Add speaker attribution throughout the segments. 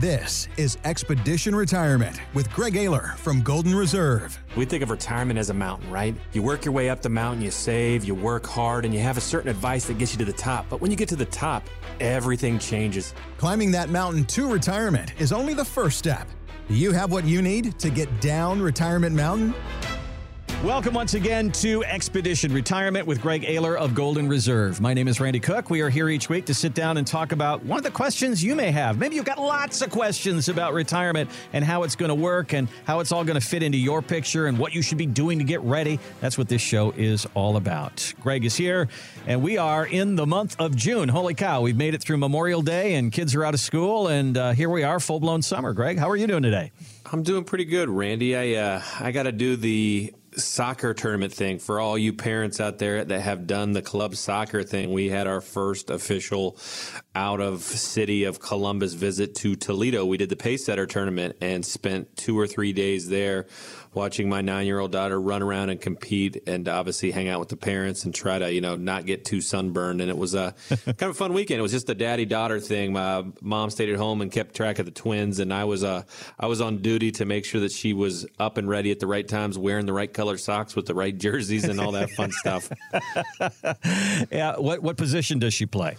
Speaker 1: This is Expedition Retirement with Greg Ayler from Golden Reserve.
Speaker 2: We think of retirement as a mountain, right? You work your way up the mountain, you save, you work hard, and you have a certain advice that gets you to the top. But when you get to the top, everything changes.
Speaker 1: Climbing that mountain to retirement is only the first step. Do you have what you need to get down Retirement Mountain?
Speaker 3: Welcome once again to Expedition Retirement with Greg Ayler of Golden Reserve. My name is Randy Cook. We are here each week to sit down and talk about one of the questions you may have. Maybe you've got lots of questions about retirement and how it's going to work and how it's all going to fit into your picture and what you should be doing to get ready. That's what this show is all about. Greg is here, and we are in the month of June. Holy cow, we've made it through Memorial Day, and kids are out of school, and uh, here we are, full blown summer. Greg, how are you doing today?
Speaker 2: I'm doing pretty good, Randy. I uh, I got to do the soccer tournament thing for all you parents out there that have done the club soccer thing. We had our first official out of city of Columbus visit to Toledo. We did the pace setter tournament and spent two or three days there watching my nine year old daughter run around and compete and obviously hang out with the parents and try to, you know, not get too sunburned. And it was a kind of a fun weekend. It was just a daddy daughter thing. My mom stayed at home and kept track of the twins. And I was, uh, I was on duty to make sure that she was up and ready at the right times, wearing the right color socks with the right jerseys and all that fun stuff.
Speaker 3: yeah. What, what position does she play?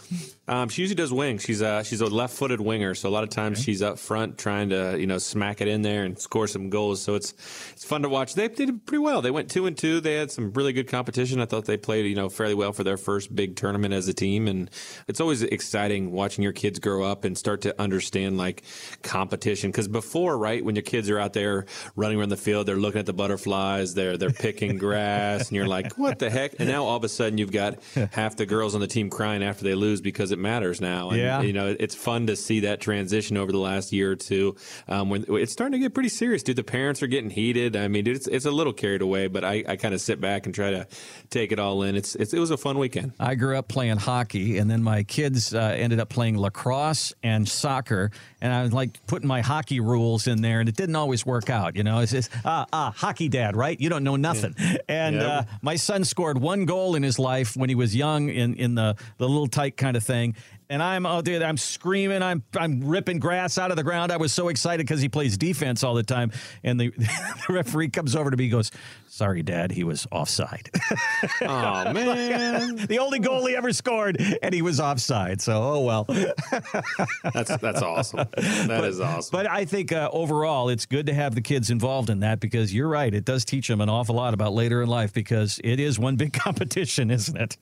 Speaker 2: Um, she usually does wing. She's a she's a left footed winger, so a lot of times okay. she's up front trying to you know smack it in there and score some goals. So it's it's fun to watch. They, did pretty well. They went two and two. They had some really good competition. I thought they played you know fairly well for their first big tournament as a team. And it's always exciting watching your kids grow up and start to understand like competition. Because before, right, when your kids are out there running around the field, they're looking at the butterflies, they're they're picking grass, and you're like, what the heck? And now all of a sudden you've got half the girls on the team crying after they lose because it matters now. And,
Speaker 3: yeah.
Speaker 2: You know, it's fun to see that transition over the last year or two. Um, when it's starting to get pretty serious, dude. The parents are getting heated. I mean, it's, it's a little carried away, but I, I kind of sit back and try to take it all in. It's, it's, it was a fun weekend.
Speaker 3: I grew up playing hockey, and then my kids uh, ended up playing lacrosse and soccer, and I was like putting my hockey rules in there, and it didn't always work out. You know, it's just ah ah hockey dad, right? You don't know nothing. Yeah. And yeah. Uh, my son scored one goal in his life when he was young in in the the little tight kind of thing, and I'm oh dude, I'm screaming, I'm I'm ripping grass out of the ground. I was so excited because he plays defense all the time, and the, the referee comes over to me, goes, Sorry, Dad, he was offside.
Speaker 2: oh man,
Speaker 3: the only goal he ever scored, and he was offside. So, oh well.
Speaker 2: that's that's awesome. That
Speaker 3: but,
Speaker 2: is awesome.
Speaker 3: But I think uh, overall, it's good to have the kids involved in that because you're right. It does teach them an awful lot about later in life because it is one big competition, isn't it?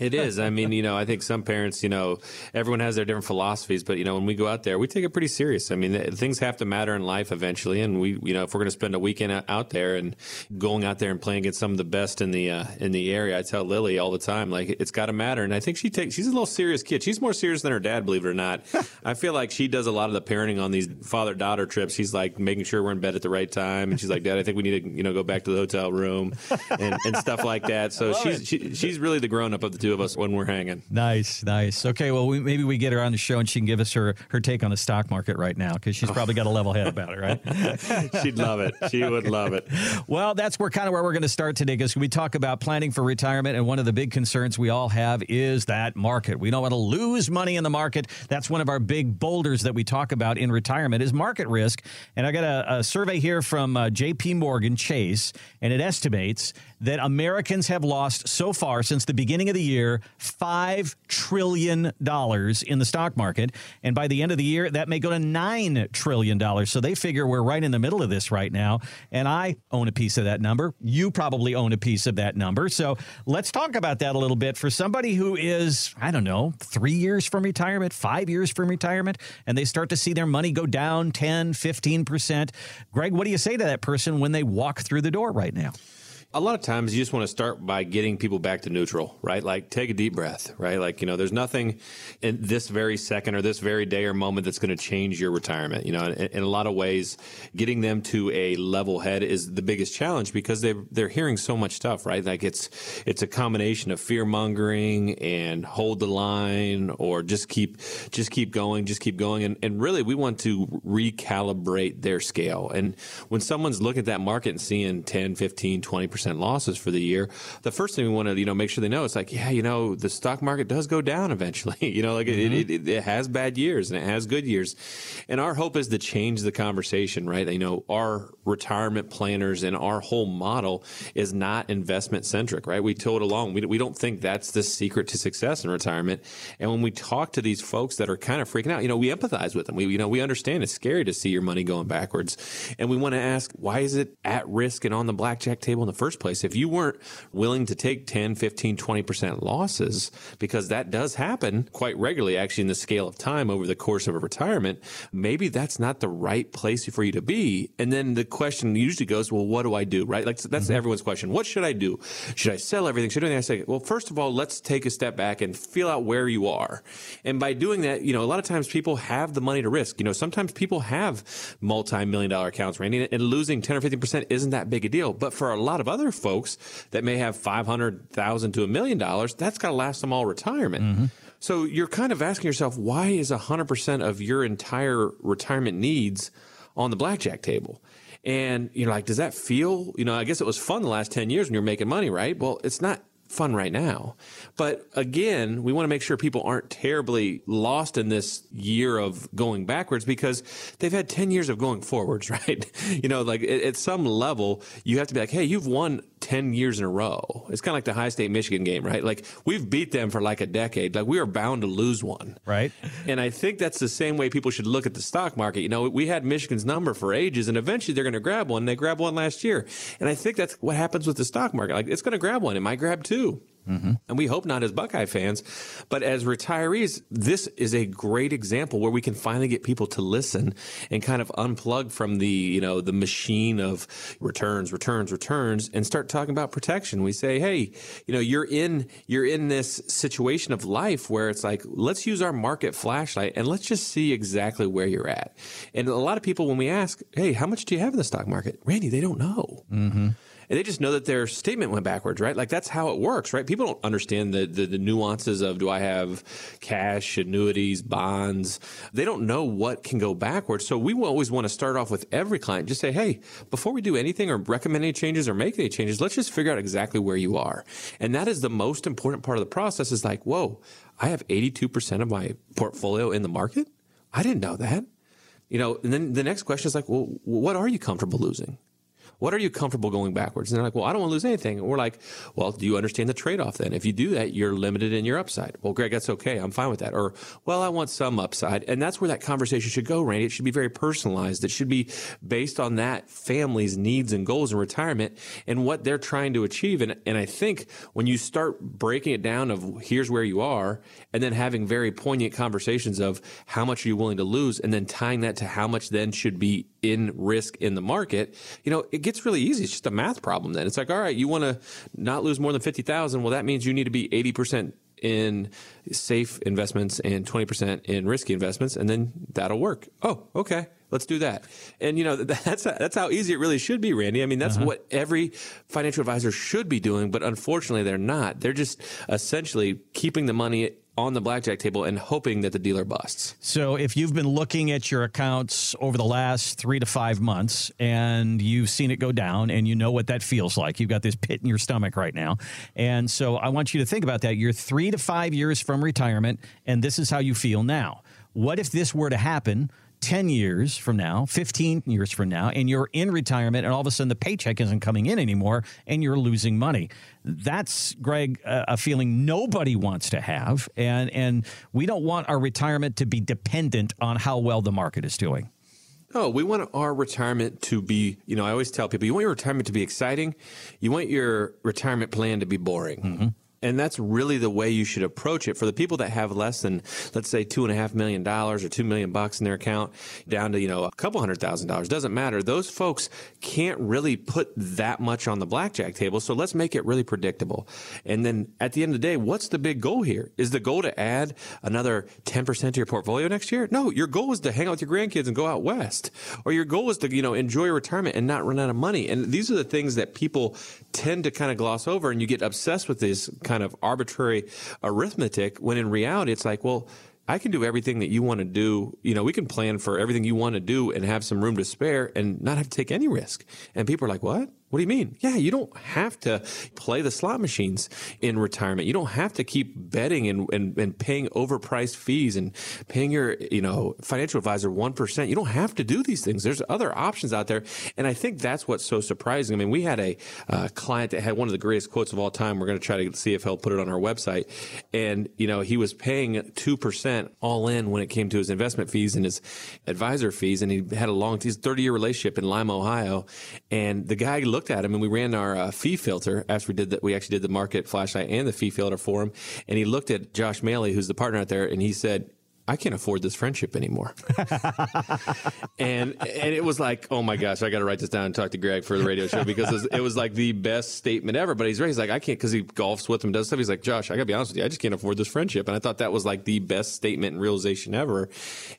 Speaker 2: it is. I mean, you know, I think some parents, you know, everyone has their different philosophies, but you know, when we go out there, we take it pretty serious. I mean, things have to matter in life eventually, and we, you know, if we're going to spend a weekend out there and going out there and playing against some of the best in the uh, in the area. I tell Lily all the time, like it's got to matter. And I think she takes. She's a little serious kid. She's more serious than her dad, believe it or not. I feel like she does a lot of the parenting on these father daughter trips. She's like making sure we're in bed at the right time, and she's like, Dad, I think we need to you know go back to the hotel room and, and stuff like that. So she's she, she's really the grown up of the two of us when we're hanging.
Speaker 3: Nice, nice. Okay, well we, maybe we get her on the show and she can give us her her take on the stock market right now because she's probably got a level head about it,
Speaker 2: right? She'd love it. She would love it.
Speaker 3: Well, that's where kind of where we're going to start today because we talk about planning for retirement, and one of the big concerns we all have is that market. We don't want to lose money in the market. That's one of our big boulders that we talk about in retirement is market risk. And I got a, a survey here from uh, J.P. Morgan Chase, and it estimates that Americans have lost so far since the beginning of the year $5 trillion in the stock market. And by the end of the year, that may go to $9 trillion. So they figure we're right in the middle of this right now. And I own a piece of that number. You probably own a piece of that number. So let's talk about that a little bit. For somebody who is, I don't know, three years from retirement, five years from retirement, and they start to see their money go down 10, 15%. Greg, what do you say to that person when they walk through the door right now?
Speaker 2: A lot of times you just want to start by getting people back to neutral, right? Like take a deep breath, right? Like, you know, there's nothing in this very second or this very day or moment that's going to change your retirement. You know, in, in, a lot of ways, getting them to a level head is the biggest challenge because they they're hearing so much stuff, right? Like it's it's a combination of fear mongering and hold the line or just keep just keep going, just keep going. And and really we want to recalibrate their scale. And when someone's looking at that market and seeing 10, 15, 20 20% losses for the year, the first thing we want to, you know, make sure they know it's like, yeah, you know, the stock market does go down eventually. you know, like mm-hmm. it, it, it, has bad years and it has good years. And our hope is to change the conversation, right? You know, our retirement planners and our whole model is not investment centric, right? We told it along, we, we don't think that's the secret to success in retirement. And when we talk to these folks that are kind of freaking out, you know, we empathize with them. We, you know, we understand it's scary to see your money going backwards. And we want to ask, why is it at risk and on the blackjack table in the first place? If you weren't willing to take 10, 15, 20% losses, because that does happen quite regularly, actually, in the scale of time over the course of a retirement, maybe that's not the right place for you to be. And then the question usually goes, well, what do I do? Right? Like that's mm-hmm. everyone's question. What should I do? Should I sell everything? Should I do anything? I say, well, first of all, let's take a step back and feel out where you are. And by doing that, you know, a lot of times people have the money to risk. You know, sometimes people have multi-million dollar accounts, Randy, and losing 10 or 15% isn't that big a deal. But for a lot of other folks that may have 500,000 to a million dollars, that's got to last them all retirement. Mm-hmm. So you're kind of asking yourself, why is 100% of your entire retirement needs on the blackjack table? And you're like, does that feel, you know, I guess it was fun the last 10 years when you're making money, right? Well, it's not fun right now. But again, we want to make sure people aren't terribly lost in this year of going backwards because they've had 10 years of going forwards, right? You know, like at, some level, you have to be like, hey, you've won 10 years in a row. It's kind of like the Ohio State Michigan game, right? Like we've beat them for like a decade. Like we are bound to lose one.
Speaker 3: Right.
Speaker 2: And I think that's the same way people should look at the stock market. You know, we had Michigan's number for ages and eventually they're going to grab one. They grabbed one last year. And I think that's what happens with the stock market. Like it's going to grab one. It might grab two. Mm-hmm. And we hope not as Buckeye fans, but as retirees, this is a great example where we can finally get people to listen and kind of unplug from the, you know, the machine of returns, returns, returns and start talking about protection. We say, "Hey, you know, you're in you're in this situation of life where it's like, let's use our market flashlight and let's just see exactly where you're at." And a lot of people when we ask, "Hey, how much do you have in the stock market?" Randy, they don't know. Mm-hmm and they just know that their statement went backwards, right? Like that's how it works, right? People don't understand the, the, the nuances of do I have cash, annuities, bonds? They don't know what can go backwards. So we always want to start off with every client, just say, hey, before we do anything or recommend any changes or make any changes, let's just figure out exactly where you are. And that is the most important part of the process is like, whoa, I have 82% of my portfolio in the market? I didn't know that. You know, and then the next question is like, well, what are you comfortable losing? What are you comfortable going backwards? And they're like, well, I don't want to lose anything. And we're like, well, do you understand the trade off then? If you do that, you're limited in your upside. Well, Greg, that's okay. I'm fine with that. Or, well, I want some upside. And that's where that conversation should go, Randy. It should be very personalized. It should be based on that family's needs and goals in retirement and what they're trying to achieve. And, and I think when you start breaking it down of here's where you are and then having very poignant conversations of how much are you willing to lose and then tying that to how much then should be in risk in the market, you know, it gets really easy. It's just a math problem then. It's like, all right, you want to not lose more than 50,000. Well, that means you need to be 80% in safe investments and 20% in risky investments and then that'll work. Oh, okay. Let's do that. And you know, that's that's how easy it really should be, Randy. I mean, that's uh-huh. what every financial advisor should be doing, but unfortunately they're not. They're just essentially keeping the money on the blackjack table and hoping that the dealer busts.
Speaker 3: So, if you've been looking at your accounts over the last three to five months and you've seen it go down and you know what that feels like, you've got this pit in your stomach right now. And so, I want you to think about that. You're three to five years from retirement, and this is how you feel now. What if this were to happen? 10 years from now, 15 years from now, and you're in retirement and all of a sudden the paycheck isn't coming in anymore and you're losing money. That's, Greg, a feeling nobody wants to have. And, and we don't want our retirement to be dependent on how well the market is doing.
Speaker 2: Oh, we want our retirement to be, you know, I always tell people, you want your retirement to be exciting. You want your retirement plan to be boring. Mm-hmm. And that's really the way you should approach it. For the people that have less than, let's say, two and a half million dollars or two million bucks in their account, down to, you know, a couple hundred thousand dollars, doesn't matter. Those folks can't really put that much on the blackjack table. So let's make it really predictable. And then at the end of the day, what's the big goal here? Is the goal to add another 10% to your portfolio next year? No, your goal is to hang out with your grandkids and go out west. Or your goal is to, you know, enjoy retirement and not run out of money. And these are the things that people tend to kind of gloss over and you get obsessed with this kind of arbitrary arithmetic when in reality it's like, well, I can do everything that you want to do. You know, we can plan for everything you want to do and have some room to spare and not have to take any risk. And people are like, what? What do you mean? Yeah, you don't have to play the slot machines in retirement. You don't have to keep betting and, and, and paying overpriced fees and paying your, you know, financial advisor 1%. You don't have to do these things. There's other options out there. And I think that's what's so surprising. I mean, we had a uh, client that had one of the greatest quotes of all time. We're going to try to see if he'll put it on our website. And, you know, he was paying 2% all in when it came to his investment fees and his advisor fees. And he had a long, he's 30 year relationship in Lima, Ohio. And the guy looked looked at him and we ran our uh, fee filter after we did that. We actually did the market flashlight and the fee filter for him. And he looked at Josh Maley, who's the partner out there, and he said, I can't afford this friendship anymore. and and it was like, oh my gosh, I got to write this down and talk to Greg for the radio show because it was, it was like the best statement ever. But he's right. He's like, I can't because he golfs with him, does stuff. He's like, Josh, I got to be honest with you, I just can't afford this friendship. And I thought that was like the best statement and realization ever.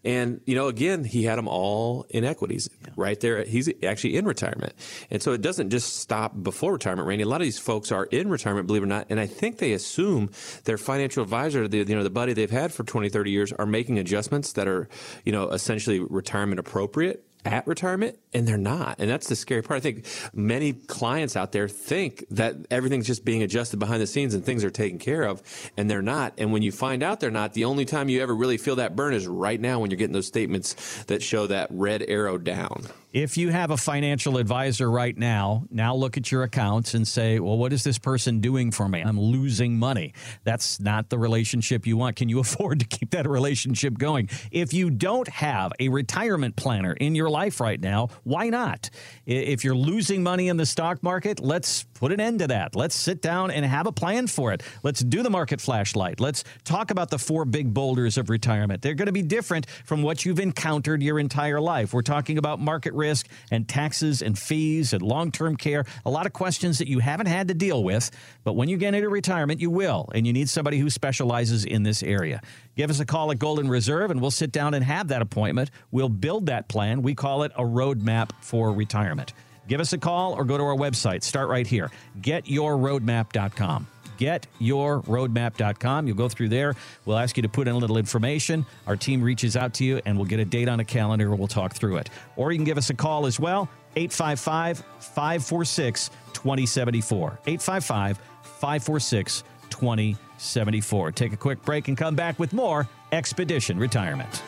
Speaker 2: And you know, again, he had them all in equities yeah. right there. He's actually in retirement, and so it doesn't just stop before retirement. Randy, a lot of these folks are in retirement, believe it or not, and I think they assume their financial advisor, the you know the buddy they've had for 20, 30 years, are making adjustments that are, you know, essentially retirement appropriate at retirement and they're not. And that's the scary part. I think many clients out there think that everything's just being adjusted behind the scenes and things are taken care of and they're not. And when you find out they're not, the only time you ever really feel that burn is right now when you're getting those statements that show that red arrow down.
Speaker 3: If you have a financial advisor right now, now look at your accounts and say, well, what is this person doing for me? I'm losing money. That's not the relationship you want. Can you afford to keep that relationship going? If you don't have a retirement planner in your life right now, why not? If you're losing money in the stock market, let's put an end to that. Let's sit down and have a plan for it. Let's do the market flashlight. Let's talk about the four big boulders of retirement. They're going to be different from what you've encountered your entire life. We're talking about market risk and taxes and fees and long term care. A lot of questions that you haven't had to deal with, but when you get into retirement, you will, and you need somebody who specializes in this area. Give us a call at Golden Reserve and we'll sit down and have that appointment. We'll build that plan. We call it a roadmap for retirement. Give us a call or go to our website. Start right here getyourroadmap.com getyourroadmap.com. You'll go through there. We'll ask you to put in a little information. Our team reaches out to you and we'll get a date on a calendar and we'll talk through it. Or you can give us a call as well, 855 546 2074. 855 546 2074. Take a quick break and come back with more Expedition Retirement.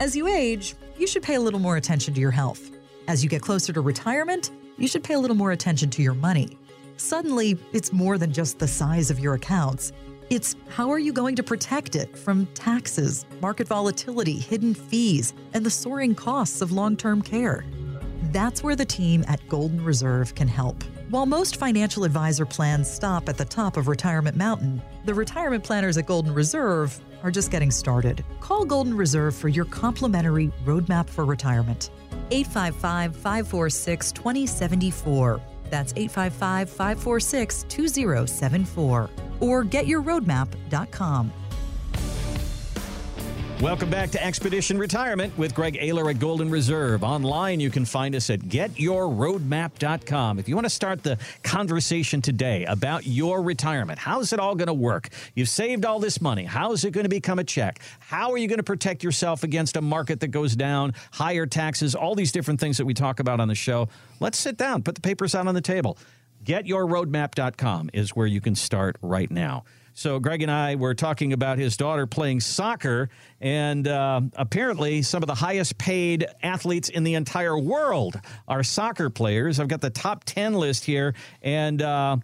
Speaker 4: As you age, you should pay a little more attention to your health. As you get closer to retirement, you should pay a little more attention to your money. Suddenly, it's more than just the size of your accounts. It's how are you going to protect it from taxes, market volatility, hidden fees, and the soaring costs of long term care? That's where the team at Golden Reserve can help. While most financial advisor plans stop at the top of Retirement Mountain, the retirement planners at Golden Reserve are just getting started. Call Golden Reserve for your complimentary roadmap for retirement. 855 546 2074. That's 855 546 2074. Or getyourroadmap.com.
Speaker 3: Welcome back to Expedition Retirement with Greg Ayler at Golden Reserve. Online, you can find us at getyourroadmap.com. If you want to start the conversation today about your retirement, how's it all going to work? You've saved all this money. How is it going to become a check? How are you going to protect yourself against a market that goes down, higher taxes, all these different things that we talk about on the show? Let's sit down, put the papers out on the table. Getyourroadmap.com is where you can start right now. So Greg and I were talking about his daughter playing soccer, and uh, apparently some of the highest paid athletes in the entire world are soccer players. I've got the top ten list here, and. Uh,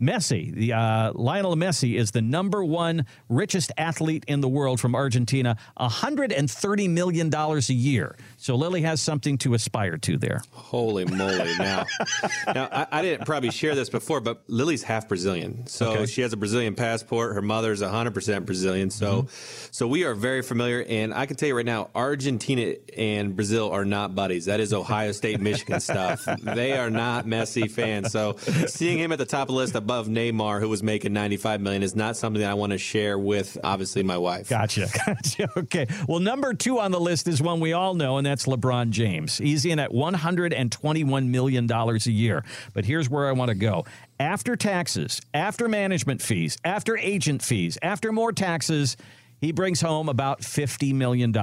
Speaker 3: Messi, the uh, Lionel Messi, is the number one richest athlete in the world from Argentina, $130 million a year. So Lily has something to aspire to there.
Speaker 2: Holy moly! Now, now I, I, didn't probably share this before, but Lily's half Brazilian, so okay. she has a Brazilian passport. Her mother's 100 percent Brazilian, so mm-hmm. so we are very familiar. And I can tell you right now, Argentina and Brazil are not buddies. That is Ohio State, Michigan stuff. They are not Messi fans. So seeing him at the top of the list above Neymar, who was making 95 million, is not something that I want to share with obviously my wife.
Speaker 3: Gotcha, gotcha. Okay. Well, number two on the list is one we all know, and that's LeBron James. He's in at $121 million a year. But here's where I want to go. After taxes, after management fees, after agent fees, after more taxes, he brings home about $50 million.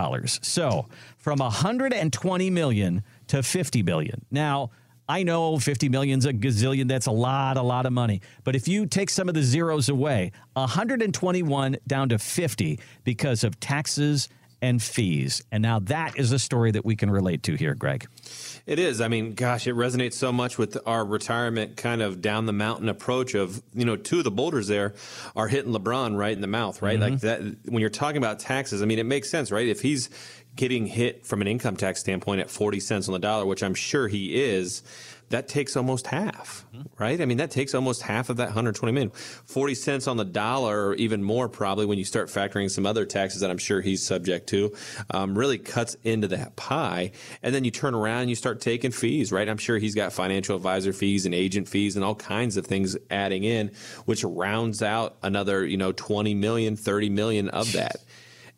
Speaker 3: So from 120 million to 50 billion. Now, I know 50 million's a gazillion. That's a lot, a lot of money. But if you take some of the zeros away, 121 down to 50 because of taxes and fees. And now that is a story that we can relate to here, Greg.
Speaker 2: It is. I mean, gosh, it resonates so much with our retirement kind of down the mountain approach of, you know, two of the boulders there are hitting LeBron right in the mouth, right? Mm-hmm. Like that when you're talking about taxes, I mean, it makes sense, right? If he's getting hit from an income tax standpoint at 40 cents on the dollar, which I'm sure he is, that takes almost half, right? I mean, that takes almost half of that 120 million. 40 cents on the dollar, or even more probably when you start factoring some other taxes that I'm sure he's subject to, um, really cuts into that pie. And then you turn around and you start taking fees, right? I'm sure he's got financial advisor fees and agent fees and all kinds of things adding in, which rounds out another, you know, 20 million, 30 million of that.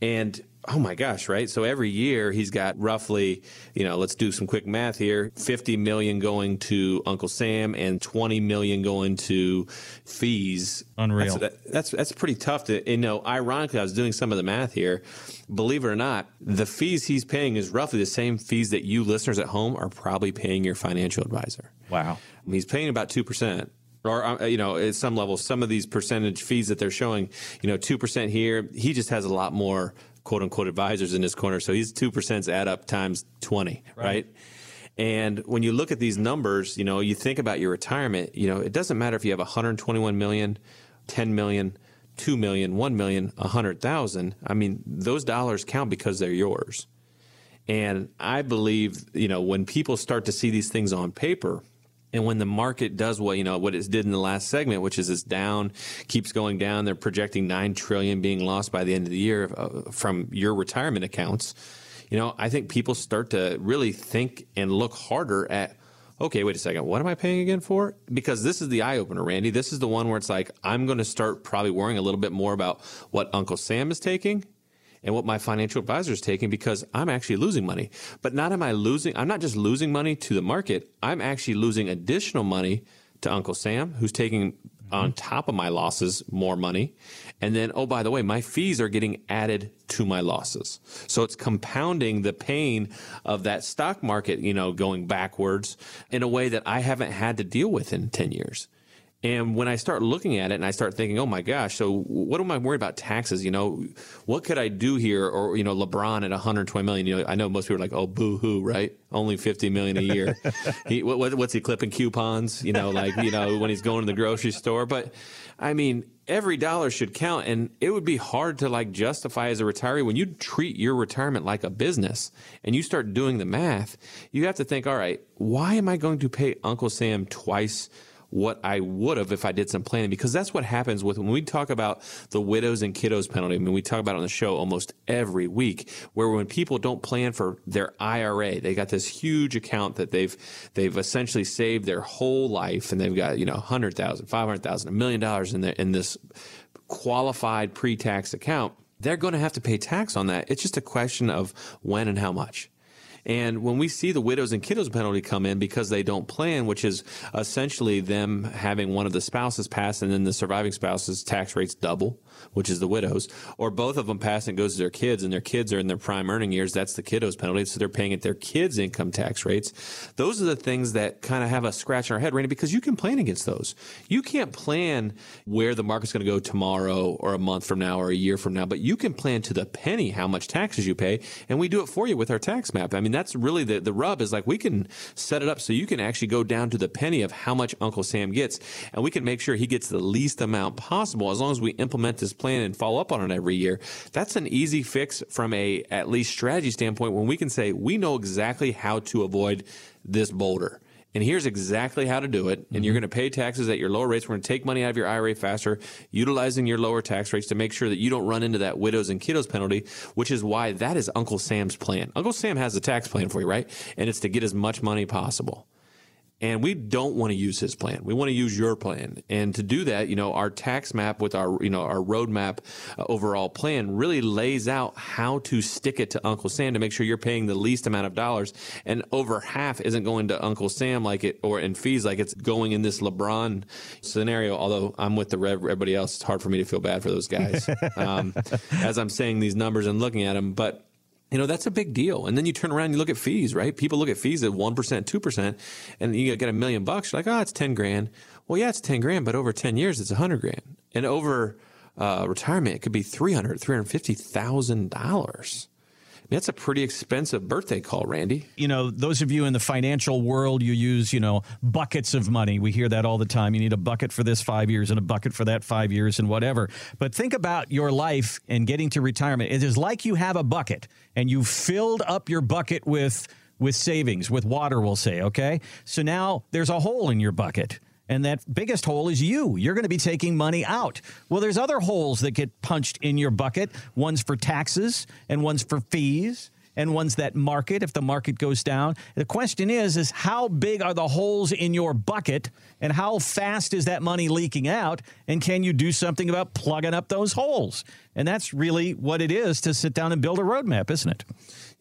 Speaker 2: And oh my gosh, right? So every year he's got roughly, you know, let's do some quick math here 50 million going to Uncle Sam and 20 million going to fees.
Speaker 3: Unreal.
Speaker 2: That's, that, that's, that's pretty tough to, you know, ironically, I was doing some of the math here. Believe it or not, the fees he's paying is roughly the same fees that you listeners at home are probably paying your financial advisor.
Speaker 3: Wow.
Speaker 2: He's paying about 2% or uh, you know at some level some of these percentage fees that they're showing you know 2% here he just has a lot more quote unquote advisors in his corner. So he's 2% add up times 20, right. right? And when you look at these numbers, you know, you think about your retirement, you know, it doesn't matter if you have 121 million, 10 million, 2 million, 1 million, 100,000. I mean, those dollars count because they're yours. And I believe, you know, when people start to see these things on paper, and when the market does what you know what it did in the last segment, which is it's down, keeps going down, they're projecting nine trillion being lost by the end of the year uh, from your retirement accounts. You know, I think people start to really think and look harder at. Okay, wait a second. What am I paying again for? Because this is the eye opener, Randy. This is the one where it's like I'm going to start probably worrying a little bit more about what Uncle Sam is taking and what my financial advisor is taking because I'm actually losing money. But not am I losing, I'm not just losing money to the market, I'm actually losing additional money to Uncle Sam, who's taking on mm-hmm. top of my losses more money. And then, oh, by the way, my fees are getting added to my losses. So it's compounding the pain of that stock market, you know, going backwards in a way that I haven't had to deal with in 10 years. And when I start looking at it and I start thinking, oh my gosh, so what am I worried about taxes? You know, what could I do here? Or, you know, LeBron at 120 million, you know, I know most people are like, oh, boo hoo, right? Only 50 million a year. he, what, what's he clipping coupons? You know, like, you know, when he's going to the grocery store. But I mean, every dollar should count. And it would be hard to like justify as a retiree when you treat your retirement like a business and you start doing the math, you have to think, all right, why am I going to pay Uncle Sam twice? What I would have if I did some planning because that's what happens with when we talk about the widows and kiddos penalty. I mean, we talk about it on the show almost every week where when people don't plan for their IRA, they got this huge account that they've they've essentially saved their whole life and they've got, you know, 100,000, 500,000, a million dollars in the, in this qualified pre-tax account. They're going to have to pay tax on that. It's just a question of when and how much. And when we see the widows and kiddos penalty come in because they don't plan, which is essentially them having one of the spouses pass and then the surviving spouse's tax rates double, which is the widows, or both of them pass and goes to their kids and their kids are in their prime earning years, that's the kiddos penalty. So they're paying at their kids' income tax rates. Those are the things that kind of have a scratch in our head, Randy, because you can plan against those. You can't plan where the market's going to go tomorrow or a month from now or a year from now, but you can plan to the penny how much taxes you pay. And we do it for you with our tax map. I mean, that's really the, the rub is like we can set it up so you can actually go down to the penny of how much Uncle Sam gets. And we can make sure he gets the least amount possible as long as we implement this plan and follow up on it every year. That's an easy fix from a at least strategy standpoint when we can say we know exactly how to avoid this boulder. And here's exactly how to do it. And mm-hmm. you're going to pay taxes at your lower rates. We're going to take money out of your IRA faster, utilizing your lower tax rates to make sure that you don't run into that widows and kiddos penalty, which is why that is Uncle Sam's plan. Uncle Sam has a tax plan for you, right? And it's to get as much money possible. And we don't want to use his plan. We want to use your plan. And to do that, you know, our tax map with our, you know, our roadmap uh, overall plan really lays out how to stick it to Uncle Sam to make sure you're paying the least amount of dollars. And over half isn't going to Uncle Sam like it, or in fees like it's going in this LeBron scenario. Although I'm with the everybody else, it's hard for me to feel bad for those guys um, as I'm saying these numbers and looking at them. But you know, that's a big deal. And then you turn around and you look at fees, right? People look at fees at 1%, 2%, and you get a million bucks. You're like, oh, it's 10 grand. Well, yeah, it's 10 grand, but over 10 years, it's 100 grand. And over uh, retirement, it could be 300, $350,000 that's a pretty expensive birthday call, Randy.
Speaker 3: You know, those of you in the financial world, you use, you know, buckets of money. We hear that all the time. You need a bucket for this five years and a bucket for that five years and whatever. But think about your life and getting to retirement. It is like you have a bucket and you've filled up your bucket with with savings, with water, we'll say, okay? So now there's a hole in your bucket and that biggest hole is you. You're going to be taking money out. Well, there's other holes that get punched in your bucket. One's for taxes, and one's for fees, and one's that market if the market goes down. The question is is how big are the holes in your bucket and how fast is that money leaking out and can you do something about plugging up those holes? And that's really what it is to sit down and build a roadmap, isn't it?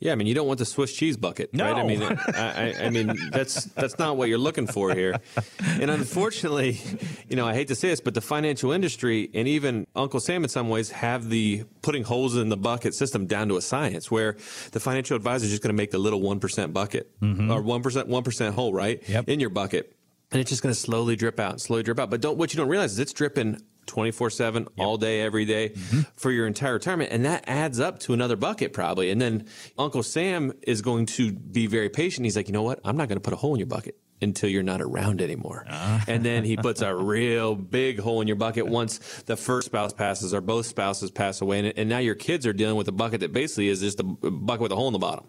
Speaker 2: Yeah, I mean, you don't want the Swiss cheese bucket,
Speaker 3: no.
Speaker 2: right? I mean, I, I, mean, that's that's not what you're looking for here. And unfortunately, you know, I hate to say this, but the financial industry and even Uncle Sam, in some ways, have the putting holes in the bucket system down to a science, where the financial advisor is just going to make the little one percent bucket mm-hmm. or one percent one percent hole, right,
Speaker 3: yep.
Speaker 2: in your bucket and it's just going to slowly drip out, slowly drip out. But don't what you don't realize is it's dripping 24 7 all day every day, mm-hmm. for your entire retirement. And that adds up to another bucket probably. And then uncle sam is going to be very patient. He's like you know what? I'm not going to put a hole in your bucket until you're not around anymore. Uh. and then he puts a real big hole in your bucket once the first spouse passes or both spouses pass away. And, and now your kids are dealing with a bucket that basically is just a bucket with a hole in the bottom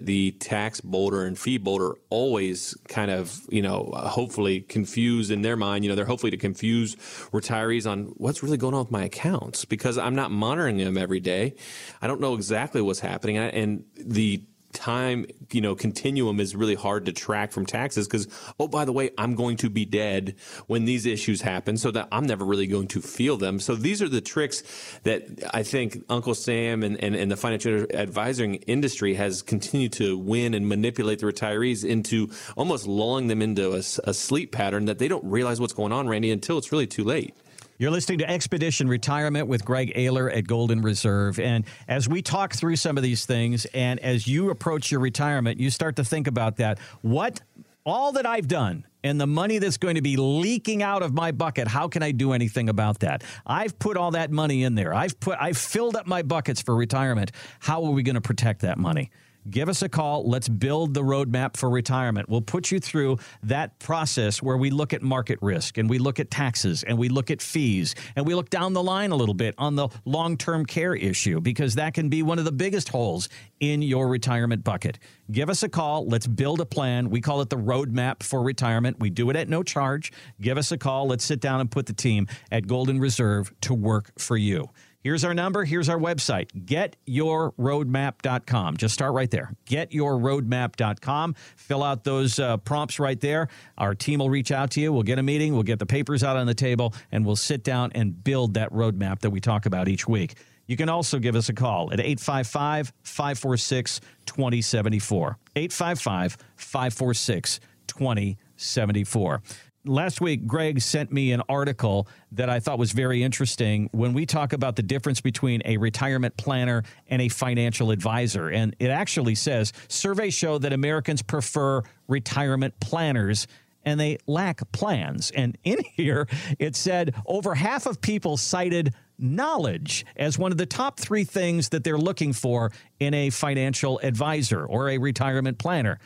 Speaker 2: the tax boulder and fee boulder always kind of, you know, hopefully confuse in their mind, you know, they're hopefully to confuse retirees on what's really going on with my accounts because I'm not monitoring them every day. I don't know exactly what's happening. And the time you know continuum is really hard to track from taxes because oh by the way i'm going to be dead when these issues happen so that i'm never really going to feel them. So these are the tricks that i think uncle sam and, and, and the financial advising industry has continued to win and manipulate the retirees into almost lulling them into a, a sleep pattern that they don't realize what's going on randy until it's really too late
Speaker 3: you're listening to Expedition Retirement with Greg Ayler at Golden Reserve. And as we talk through some of these things, and as you approach your retirement, you start to think about that. What all that I've done and the money that's going to be leaking out of my bucket how can i do anything about that i've put all that money in there i've put i've filled up my buckets for retirement how are we going to protect that money give us a call. Let's build the roadmap for retirement. We'll put you through that process where we look at market risk and we look at taxes and we look at fees and we look down the line a little bit on the long term care issue because that can be one of the biggest holes in your retirement bucket. Give us a call. Let's build a plan. We call it the roadmap for retirement. We do it at no charge. Give us a call. Let's sit down and put the team at Golden Reserve to work for you. Here's our number. Here's our website, getyourroadmap.com. Just start right there. Getyourroadmap.com. Fill out those uh, prompts right there. Our team will reach out to you. We'll get a meeting. We'll get the papers out on the table, and we'll sit down and build that roadmap that we talk about each week. You can also give us a call at 855 546 2074. 855 546 2074 last week, Greg sent me an article that I thought was very interesting when we talk about the difference between a retirement planner and a financial advisor. And it actually says surveys show that Americans prefer retirement planners and they lack plans. And in here, it said over half of people cited knowledge as one of the top three things that they're looking for in a financial advisor or a retirement planner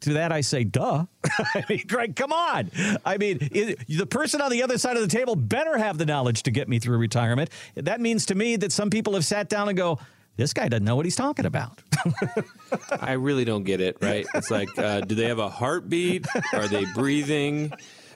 Speaker 3: to that I say, duh. I mean, Greg, come on. I mean, it, the person on the other side of the table better have the knowledge to get me through retirement. That means to me that some people have sat down and go, this guy doesn't know what he's talking about.
Speaker 2: I really don't get it, right? It's like, uh, do they have a heartbeat? Are they breathing?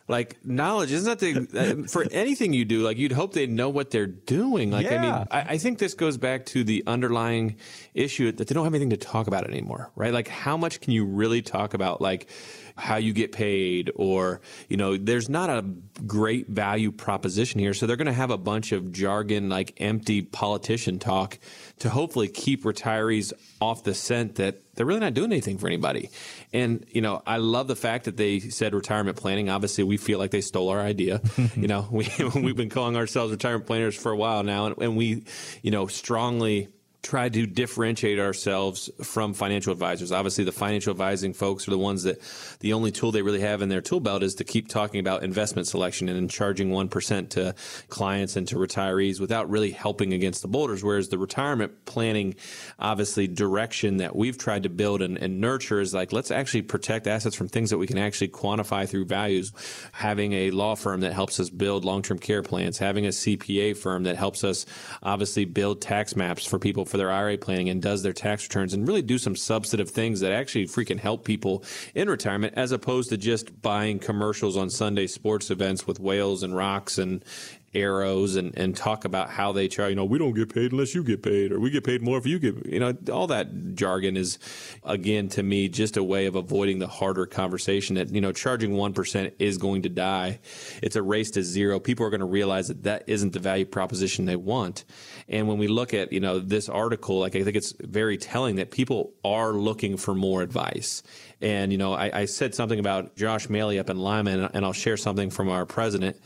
Speaker 2: Like knowledge isn't that the uh, for anything you do like you'd hope they know what they're doing like
Speaker 3: yeah.
Speaker 2: i mean I, I, think this goes back to the underlying issue that they don't have anything to talk about anymore right like how much can you really talk about like how you get paid or, you know, there's not a great value proposition here. So they're going to have a bunch of jargon, like empty politician talk to hopefully keep retirees off the scent that they're really not doing anything for anybody. And, you know, I love the fact that they said retirement planning. Obviously, we feel like they stole our idea. you know, we, we've been calling ourselves retirement planners for a while now, and, and we, you know, strongly try to differentiate ourselves from financial advisors. Obviously, the financial advising folks are the ones that the only tool they really have in their tool belt is to keep talking about investment selection and charging 1% to clients and to retirees without really helping against the boulders. Whereas the retirement planning, obviously, direction that we've tried to build and, and nurture is like, let's actually protect assets from things that we can actually quantify through values. Having a law firm that helps us build long term care plans, having a CPA firm that helps us obviously build tax maps for people for their IRA planning and does their tax returns and really do some substantive things that actually freaking help people in retirement as opposed to just buying commercials on Sunday sports events with whales and rocks and arrows and, and talk about how they try, you know, we don't get paid unless you get paid, or we get paid more if you get, you know, all that jargon is, again, to me, just a way of avoiding the harder conversation that, you know, charging 1% is going to die. It's a race to zero. People are going to realize that that isn't the value proposition they want. And when we look at, you know, this article, like, I think it's very telling that people are looking for more advice. And, you know, I, I said something about Josh Maley up in Lima, and I'll share something from our president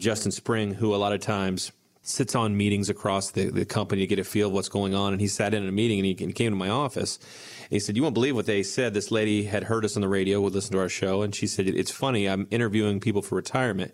Speaker 2: Justin Spring, who a lot of times sits on meetings across the, the company to get a feel of what's going on. And he sat in a meeting and he, he came to my office. He said, You won't believe what they said. This lady had heard us on the radio, would listen to our show. And she said, It's funny. I'm interviewing people for retirement.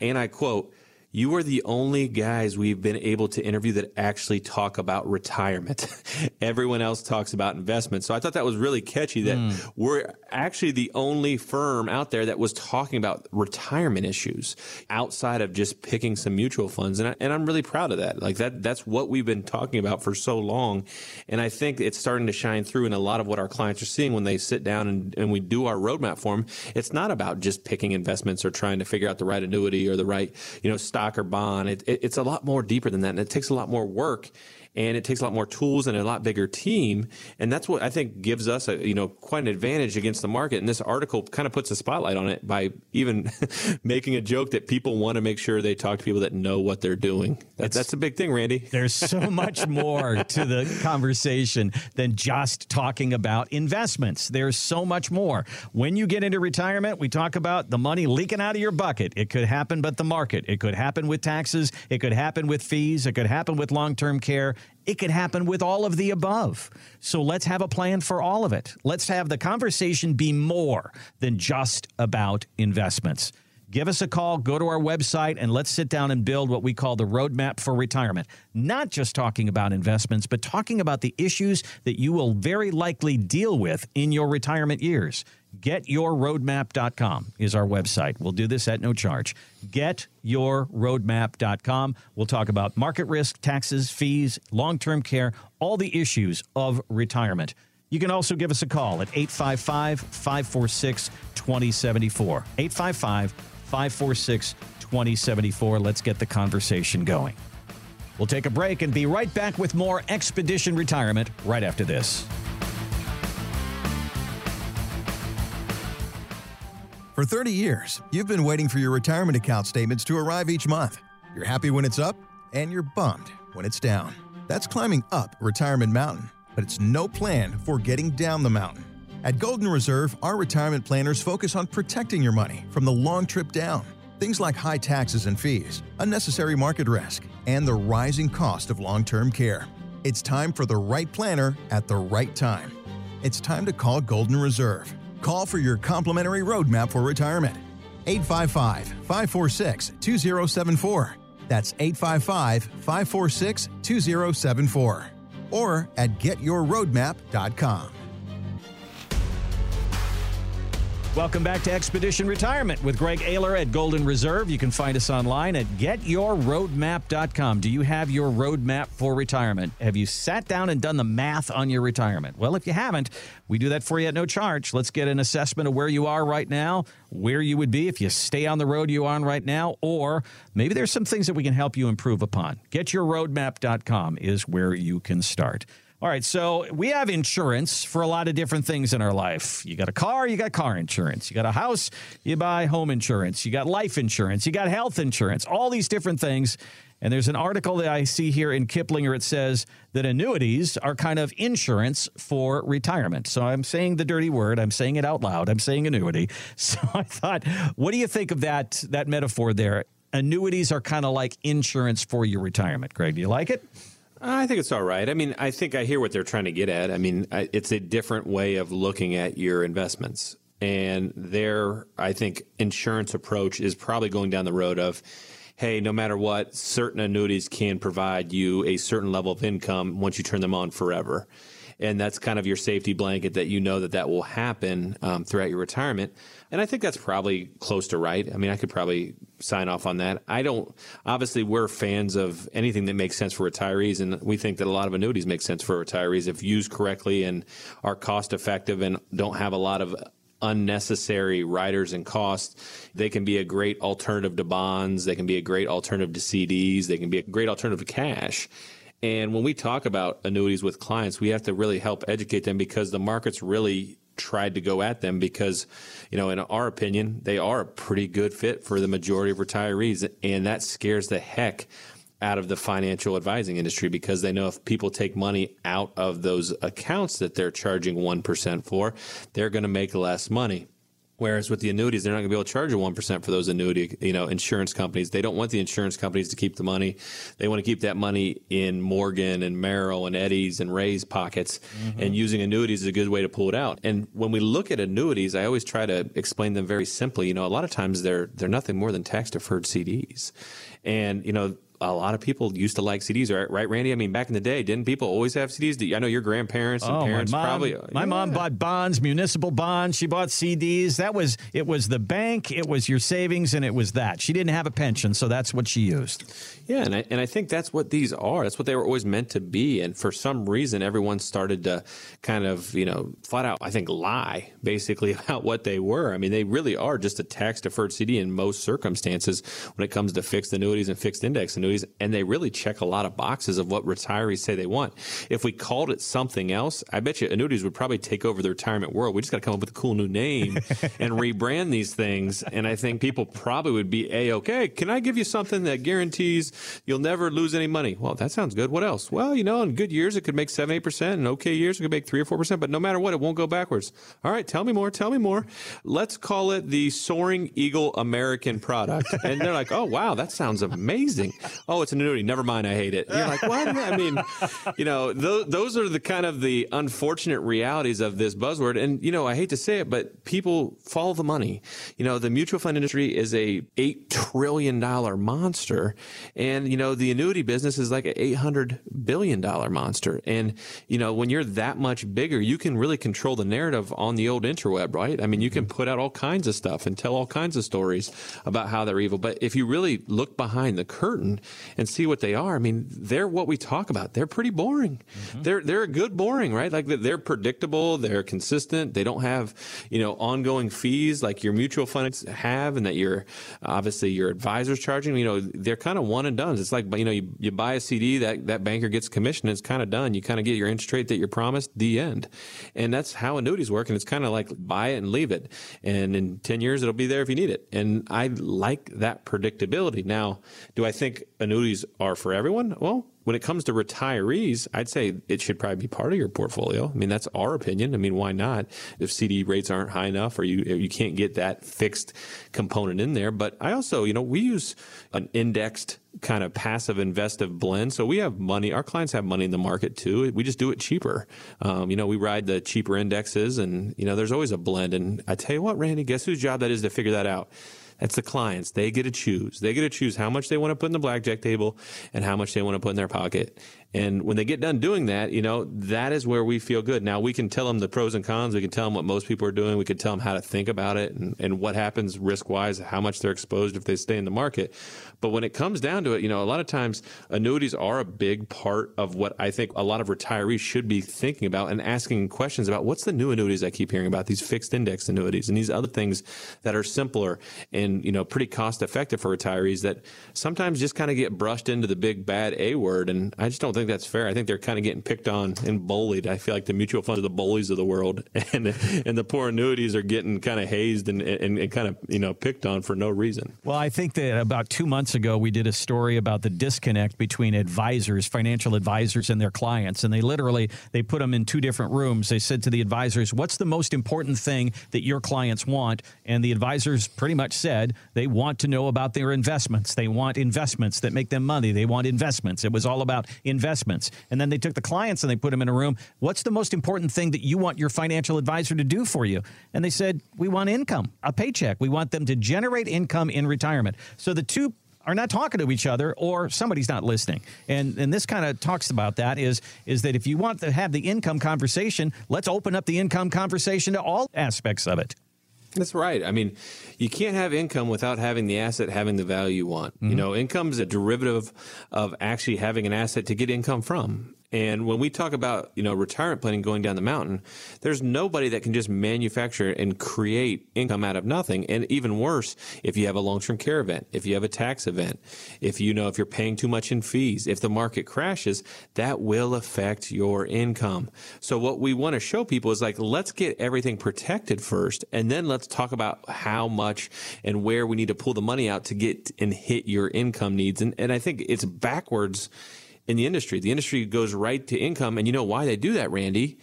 Speaker 2: And I quote, you are the only guys we've been able to interview that actually talk about retirement. Everyone else talks about investment. So I thought that was really catchy that mm. we're actually the only firm out there that was talking about retirement issues outside of just picking some mutual funds. And, I, and I'm really proud of that. Like that, that's what we've been talking about for so long. And I think it's starting to shine through in a lot of what our clients are seeing when they sit down and, and we do our roadmap for them. It's not about just picking investments or trying to figure out the right annuity or the right, you know, stock stock or bond. It, it, it's a lot more deeper than that, and it takes a lot more work and it takes a lot more tools and a lot bigger team. And that's what I think gives us a, you know, quite an advantage against the market. And this article kind of puts a spotlight on it by even making a joke that people want to make sure they talk to people that know what they're doing. That, that's a big thing, Randy.
Speaker 3: There's so much more to the conversation than just talking about investments. There's so much more. When you get into retirement, we talk about the money leaking out of your bucket. It could happen, but the market. It could happen with taxes. It could happen with fees. It could happen with long term care. It could happen with all of the above. So let's have a plan for all of it. Let's have the conversation be more than just about investments. Give us a call, go to our website, and let's sit down and build what we call the roadmap for retirement. Not just talking about investments, but talking about the issues that you will very likely deal with in your retirement years. GetYourRoadmap.com is our website. We'll do this at no charge. GetYourRoadmap.com. We'll talk about market risk, taxes, fees, long term care, all the issues of retirement. You can also give us a call at 855 546 2074. 855 546 2074. Let's get the conversation going. We'll take a break and be right back with more Expedition Retirement right after this.
Speaker 1: For 30 years, you've been waiting for your retirement account statements to arrive each month. You're happy when it's up, and you're bummed when it's down. That's climbing up Retirement Mountain, but it's no plan for getting down the mountain. At Golden Reserve, our retirement planners focus on protecting your money from the long trip down. Things like high taxes and fees, unnecessary market risk, and the rising cost of long term care. It's time for the right planner at the right time. It's time to call Golden Reserve. Call for your complimentary roadmap for retirement. 855 546 2074. That's 855 546 2074. Or at getyourroadmap.com.
Speaker 3: Welcome back to Expedition Retirement with Greg Ayler at Golden Reserve. You can find us online at getyourroadmap.com. Do you have your roadmap for retirement? Have you sat down and done the math on your retirement? Well, if you haven't, we do that for you at no charge. Let's get an assessment of where you are right now, where you would be if you stay on the road you're on right now, or maybe there's some things that we can help you improve upon. Getyourroadmap.com is where you can start. All right, so we have insurance for a lot of different things in our life. You got a car, you got car insurance. You got a house, you buy home insurance. You got life insurance, you got health insurance, all these different things. And there's an article that I see here in Kiplinger. It says that annuities are kind of insurance for retirement. So I'm saying the dirty word. I'm saying it out loud. I'm saying annuity. So I thought, what do you think of that that metaphor there? Annuities are kind of like insurance for your retirement. Greg, do you like it?
Speaker 2: I think it's all right. I mean, I think I hear what they're trying to get at. I mean, it's a different way of looking at your investments. And their, I think, insurance approach is probably going down the road of, hey, no matter what, certain annuities can provide you a certain level of income once you turn them on forever. And that's kind of your safety blanket that you know that that will happen um, throughout your retirement. And I think that's probably close to right. I mean, I could probably sign off on that. I don't, obviously, we're fans of anything that makes sense for retirees, and we think that a lot of annuities make sense for retirees if used correctly and are cost effective and don't have a lot of unnecessary riders and costs. They can be a great alternative to bonds. They can be a great alternative to CDs. They can be a great alternative to cash. And when we talk about annuities with clients, we have to really help educate them because the market's really tried to go at them because, you know, in our opinion, they are a pretty good fit for the majority of retirees. And that scares the heck out of the financial advising industry because they know if people take money out of those accounts that they're charging 1% for, they're going to make less money. Whereas with the annuities, they're not going to be able to charge you one percent for those annuity, you know, insurance companies. They don't want the insurance companies to keep the money. They want to keep that money in Morgan and Merrill and Eddie's and Ray's pockets. Mm-hmm. And using annuities is a good way to pull it out. And when we look at annuities, I always try to explain them very simply. You know, a lot of times they're they're nothing more than tax deferred CDs, and you know a lot of people used to like CDs, right? Right, Randy? I mean, back in the day, didn't people always have CDs? I know your grandparents and oh, parents
Speaker 3: my mom,
Speaker 2: probably.
Speaker 3: My yeah. mom bought bonds, municipal bonds. She bought CDs. That was it. Was the bank? It was your savings, and it was that. She didn't have a pension, so that's what she used.
Speaker 2: Yeah, and I, and I think that's what these are. That's what they were always meant to be. And for some reason, everyone started to kind of you know flat out, I think, lie basically about what they were. I mean, they really are just a tax deferred CD in most circumstances when it comes to fixed annuities and fixed index annuities annuities, and they really check a lot of boxes of what retirees say they want. If we called it something else, I bet you annuities would probably take over the retirement world. We just got to come up with a cool new name and rebrand these things. And I think people probably would be a okay. Can I give you something that guarantees you'll never lose any money? Well, that sounds good. What else? Well, you know, in good years it could make seven, eight percent, and okay years it could make three or four percent. But no matter what, it won't go backwards. All right, tell me more. Tell me more. Let's call it the Soaring Eagle American product. And they're like, oh wow, that sounds amazing oh, it's an annuity. Never mind, I hate it. You're like, what? I mean, you know, those, those are the kind of the unfortunate realities of this buzzword. And, you know, I hate to say it, but people follow the money. You know, the mutual fund industry is a $8 trillion monster. And, you know, the annuity business is like an $800 billion monster. And, you know, when you're that much bigger, you can really control the narrative on the old interweb, right? I mean, you can mm-hmm. put out all kinds of stuff and tell all kinds of stories about how they're evil. But if you really look behind the curtain, and see what they are, I mean, they're what we talk about. They're pretty boring. Mm-hmm. They're they're a good boring, right? Like they're predictable, they're consistent. They don't have you know ongoing fees like your mutual funds have, and that your obviously your advisors charging. You know, they're kind of one and done. It's like you know you, you buy a CD that that banker gets commission. It's kind of done. You kind of get your interest rate that you're promised. The end, and that's how annuities work. And it's kind of like buy it and leave it, and in ten years it'll be there if you need it. And I like that predictability. Now, do I think annuities are for everyone? Well, when it comes to retirees, I'd say it should probably be part of your portfolio. I mean, that's our opinion. I mean, why not? If CD rates aren't high enough, or you you can't get that fixed component in there. But I also, you know, we use an indexed kind of passive investive blend. So we have money. Our clients have money in the market too. We just do it cheaper. Um, you know, we ride the cheaper indexes, and you know, there's always a blend. And I tell you what, Randy, guess whose job that is to figure that out? That's the clients. They get to choose. They get to choose how much they want to put in the blackjack table and how much they want to put in their pocket. And when they get done doing that, you know, that is where we feel good. Now we can tell them the pros and cons. We can tell them what most people are doing. We can tell them how to think about it and, and what happens risk wise, how much they're exposed if they stay in the market. But when it comes down to it, you know, a lot of times annuities are a big part of what I think a lot of retirees should be thinking about and asking questions about what's the new annuities I keep hearing about, these fixed index annuities and these other things that are simpler and, you know, pretty cost effective for retirees that sometimes just kind of get brushed into the big bad A word. And I just don't think think that's fair. I think they're kind of getting picked on and bullied. I feel like the mutual funds are the bullies of the world, and and the poor annuities are getting kind of hazed and, and, and kind of you know picked on for no reason.
Speaker 3: Well, I think that about two months ago we did a story about the disconnect between advisors, financial advisors, and their clients, and they literally they put them in two different rooms. They said to the advisors, "What's the most important thing that your clients want?" And the advisors pretty much said they want to know about their investments. They want investments that make them money. They want investments. It was all about investments. And then they took the clients and they put them in a room. What's the most important thing that you want your financial advisor to do for you? And they said, We want income, a paycheck. We want them to generate income in retirement. So the two are not talking to each other or somebody's not listening. And and this kind of talks about that is is that if you want to have the income conversation, let's open up the income conversation to all aspects of it.
Speaker 2: That's right. I mean, you can't have income without having the asset having the value you want. Mm-hmm. You know, income is a derivative of actually having an asset to get income from. And when we talk about, you know, retirement planning going down the mountain, there's nobody that can just manufacture and create income out of nothing. And even worse, if you have a long-term care event, if you have a tax event, if you know if you're paying too much in fees, if the market crashes, that will affect your income. So what we want to show people is like let's get everything protected first and then let's talk about how much and where we need to pull the money out to get and hit your income needs. And and I think it's backwards in the industry. The industry goes right to income. And you know why they do that, Randy?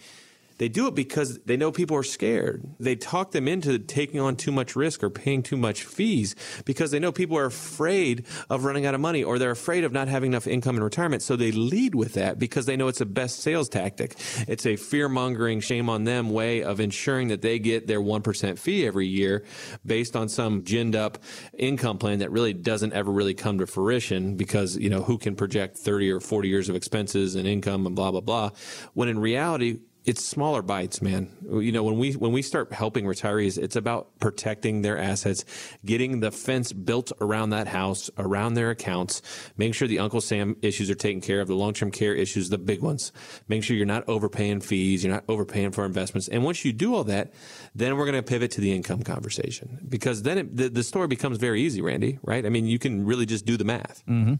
Speaker 2: They do it because they know people are scared. They talk them into taking on too much risk or paying too much fees because they know people are afraid of running out of money or they're afraid of not having enough income in retirement. So they lead with that because they know it's a best sales tactic. It's a fear mongering, shame on them way of ensuring that they get their 1% fee every year based on some ginned up income plan that really doesn't ever really come to fruition because, you know, who can project 30 or 40 years of expenses and income and blah, blah, blah. When in reality, it's smaller bites, man. You know, when we when we start helping retirees, it's about protecting their assets, getting the fence built around that house, around their accounts, making sure the Uncle Sam issues are taken care of, the long term care issues, the big ones. Make sure you're not overpaying fees, you're not overpaying for investments. And once you do all that, then we're going to pivot to the income conversation because then it, the, the story becomes very easy, Randy, right? I mean, you can really just do the math.
Speaker 3: Mm-hmm.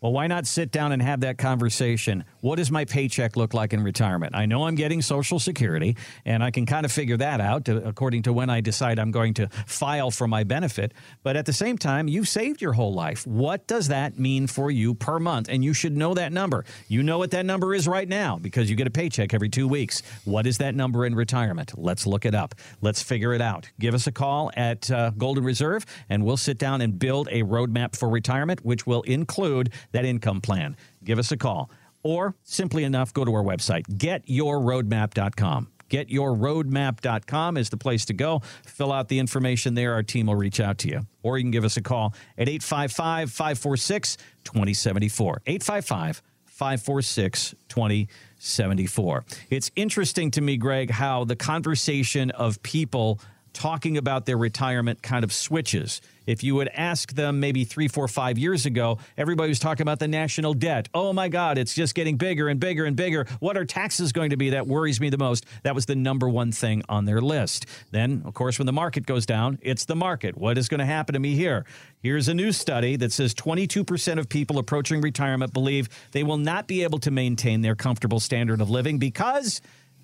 Speaker 3: Well, why not sit down and have that conversation? What does my paycheck look like in retirement? I know I'm getting Social Security, and I can kind of figure that out to, according to when I decide I'm going to file for my benefit. But at the same time, you've saved your whole life. What does that mean for you per month? And you should know that number. You know what that number is right now because you get a paycheck every two weeks. What is that number in retirement? Let's look it up. Let's figure it out. Give us a call at uh, Golden Reserve, and we'll sit down and build a roadmap for retirement, which will include that income plan. Give us a call or simply enough, go to our website, getyourroadmap.com. Getyourroadmap.com is the place to go. Fill out the information there. Our team will reach out to you. Or you can give us a call at 855 546 2074. 855 546 2074. It's interesting to me, Greg, how the conversation of people talking about their retirement kind of switches. If you would ask them maybe three, four, five years ago, everybody was talking about the national debt. Oh my God, it's just getting bigger and bigger and bigger. What are taxes going to be? That worries me the most. That was the number one thing on their list. Then, of course, when the market goes down, it's the market. What is going to happen to me here? Here's a new study that says 22% of people approaching retirement believe they will not be able to maintain their comfortable standard of living because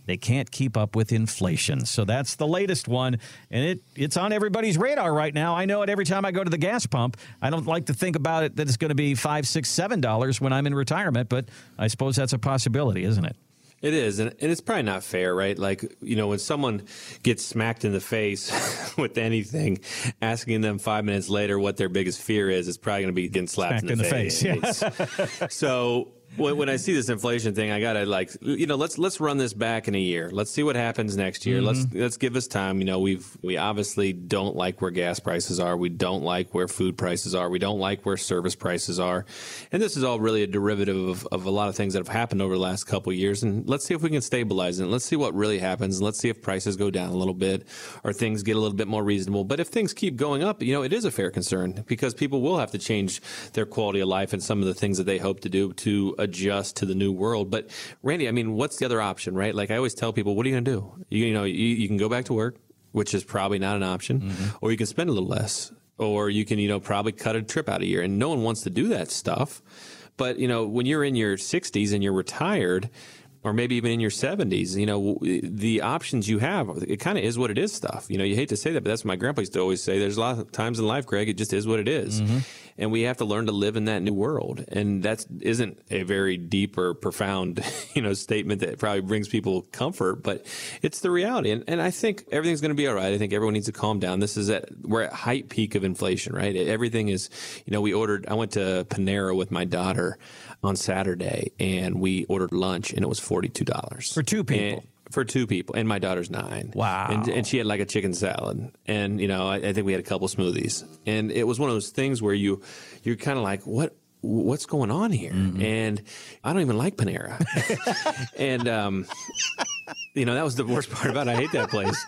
Speaker 3: they can't keep up with inflation. So that's the latest one, and it it's on everybody's radar right now. I know it every time I go to the gas pump. I don't like to think about it that it's going to be five, six, seven dollars when I'm in retirement, but I suppose that's a possibility, isn't it?
Speaker 2: It is, and, it's probably not fair, right? Like, you know, when someone gets smacked in the face with anything, asking them five minutes later what their biggest fear is, it's probably going to be getting slapped
Speaker 3: in the,
Speaker 2: in the
Speaker 3: face.
Speaker 2: face. Yeah. so when, when I see this inflation thing, I gotta like you know let's let's run this back in a year. Let's see what happens next year. Mm-hmm. Let's let's give us time. You know we've we obviously don't like where gas prices are. We don't like where food prices are. We don't like where service prices are, and this is all really a derivative of, of a lot of things that have happened over the last couple of years. And let's see if we can stabilize it. Let's see what really happens. And let's see if prices go down a little bit or things get a little bit more reasonable. But if things keep going up, you know it is a fair concern because people will have to change their quality of life and some of the things that they hope to do to adjust to the new world. But Randy, I mean, what's the other option, right? Like I always tell people, what are you going to do? You, you know, you, you, can go back to work, which is probably not an option, mm-hmm. or you can spend a little less, or you can, you know, probably cut a trip out a year. And no one wants to do that stuff. But, you know, when you're in your 60s and you're retired, or maybe even in your 70s, you know, the options you have, it kind of is what it is stuff. You know, you hate to say that, but that's what my grandpa used to always say. There's a lot of times in life, Greg, it just is what it is. Mm-hmm. And we have to learn to live in that new world. And that isn't a very deep or profound, you know, statement that probably brings people comfort, but it's the reality. And, and I think everything's going to be all right. I think everyone needs to calm down. This is at, we're at height peak of inflation, right? Everything is, you know, we ordered, I went to Panera with my daughter on Saturday and we ordered lunch and it was $42
Speaker 3: for two people.
Speaker 2: And, for two people, and my daughter's nine.
Speaker 3: Wow!
Speaker 2: And, and, she had like a chicken salad, and you know, I, I, think we had a couple smoothies, and it was one of those things where you, you're kind of like, what, what's going on here? Mm-hmm. And I don't even like Panera, and um, you know, that was the worst part about it. I hate that place.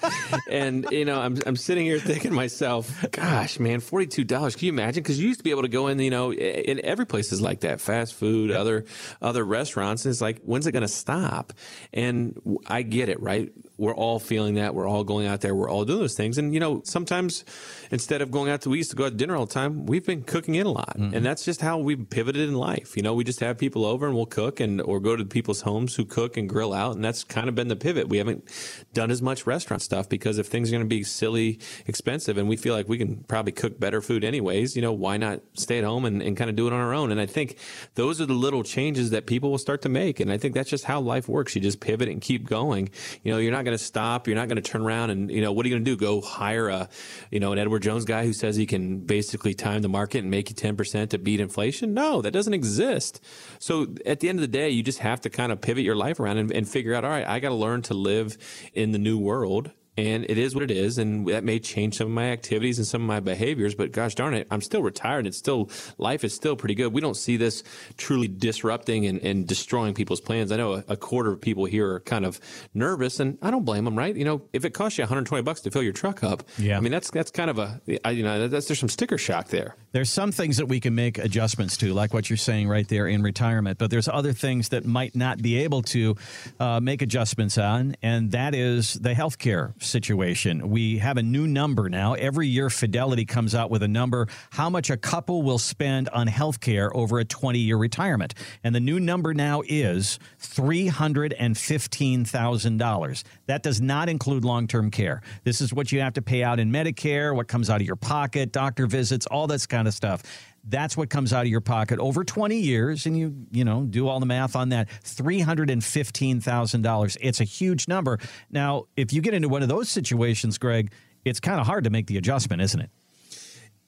Speaker 2: and, you know, I'm, I'm sitting here thinking to myself, gosh, man, $42. Can you imagine? Because you used to be able to go in, you know, in every place is like that fast food, other, other restaurants. And it's like, when's it going to stop? And I get it, right? We're all feeling that. We're all going out there. We're all doing those things. And, you know, sometimes instead of going out to, we used to go out to dinner all the time, we've been cooking in a lot. Mm-hmm. And that's just how we've pivoted in life. You know, we just have people over and we'll cook and, or go to people's homes who cook and grill out. And that's kind of been the pivot. We haven't done as much restaurant stuff because if things are going to be silly expensive and we feel like we can probably cook better food anyways, you know, why not stay at home and, and kind of do it on our own? And I think those are the little changes that people will start to make. And I think that's just how life works. You just pivot and keep going. You know, you're not going to stop. You're not going to turn around and, you know, what are you going to do? Go hire a, you know, an Edward Jones guy who says he can basically time the market and make you 10% to beat inflation? No, that doesn't exist. So at the end of the day, you just have to kind of pivot your life around and, and figure out, all right, I got to learn to live in the new world and it is what it is and that may change some of my activities and some of my behaviors but gosh darn it i'm still retired it's still life is still pretty good. We don't see this truly disrupting and, and destroying people's plans. I know a, a, quarter of people here are kind of nervous and i don't blame them right? You know if it costs you 120 bucks to fill your truck up yeah. I mean that's that's kind of a you know that's there's some sticker shock there.
Speaker 3: There's some things that we can make adjustments to like what you're saying right there in retirement but there's other things that might not be able to uh, make adjustments on and that is the healthcare situation. We have a new number now. Every year, Fidelity comes out with a number how much a couple will spend on health care over a 20 year retirement. And the new number now is $315,000. That does not include long term care. This is what you have to pay out in Medicare, what comes out of your pocket, doctor visits, all that kind of stuff. That's what comes out of your pocket over 20 years, and you you know do all the math on that. Three hundred and fifteen thousand dollars. It's a huge number. Now, if you get into one of those situations, Greg, it's kind of hard to make the adjustment, isn't it?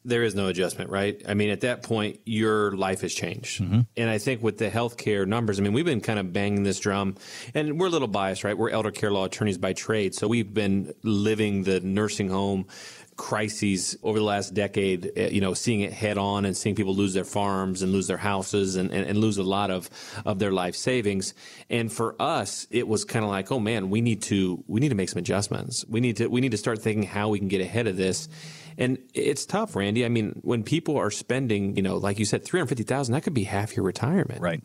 Speaker 2: there is no adjustment, right? I mean, at that point, your life has changed. Mm-hmm. And I think with the healthcare numbers, I mean, we've been kind of banging this drum, and we're a little biased, right? We're elder care law attorneys by trade. So we've been living the nursing home crises over the last decade, eh, you know, seeing it head on and seeing people lose their farms and lose their houses and, and, and lose a lot of, of their life savings. And for us, it was kind of like, oh man, we need to, we need to make some adjustments. We need to, we need to start thinking how we can get ahead of this. And it's tough, Randy. I mean, when people are spending, you know, like you said, 350,000, that could be half your retirement.
Speaker 3: Right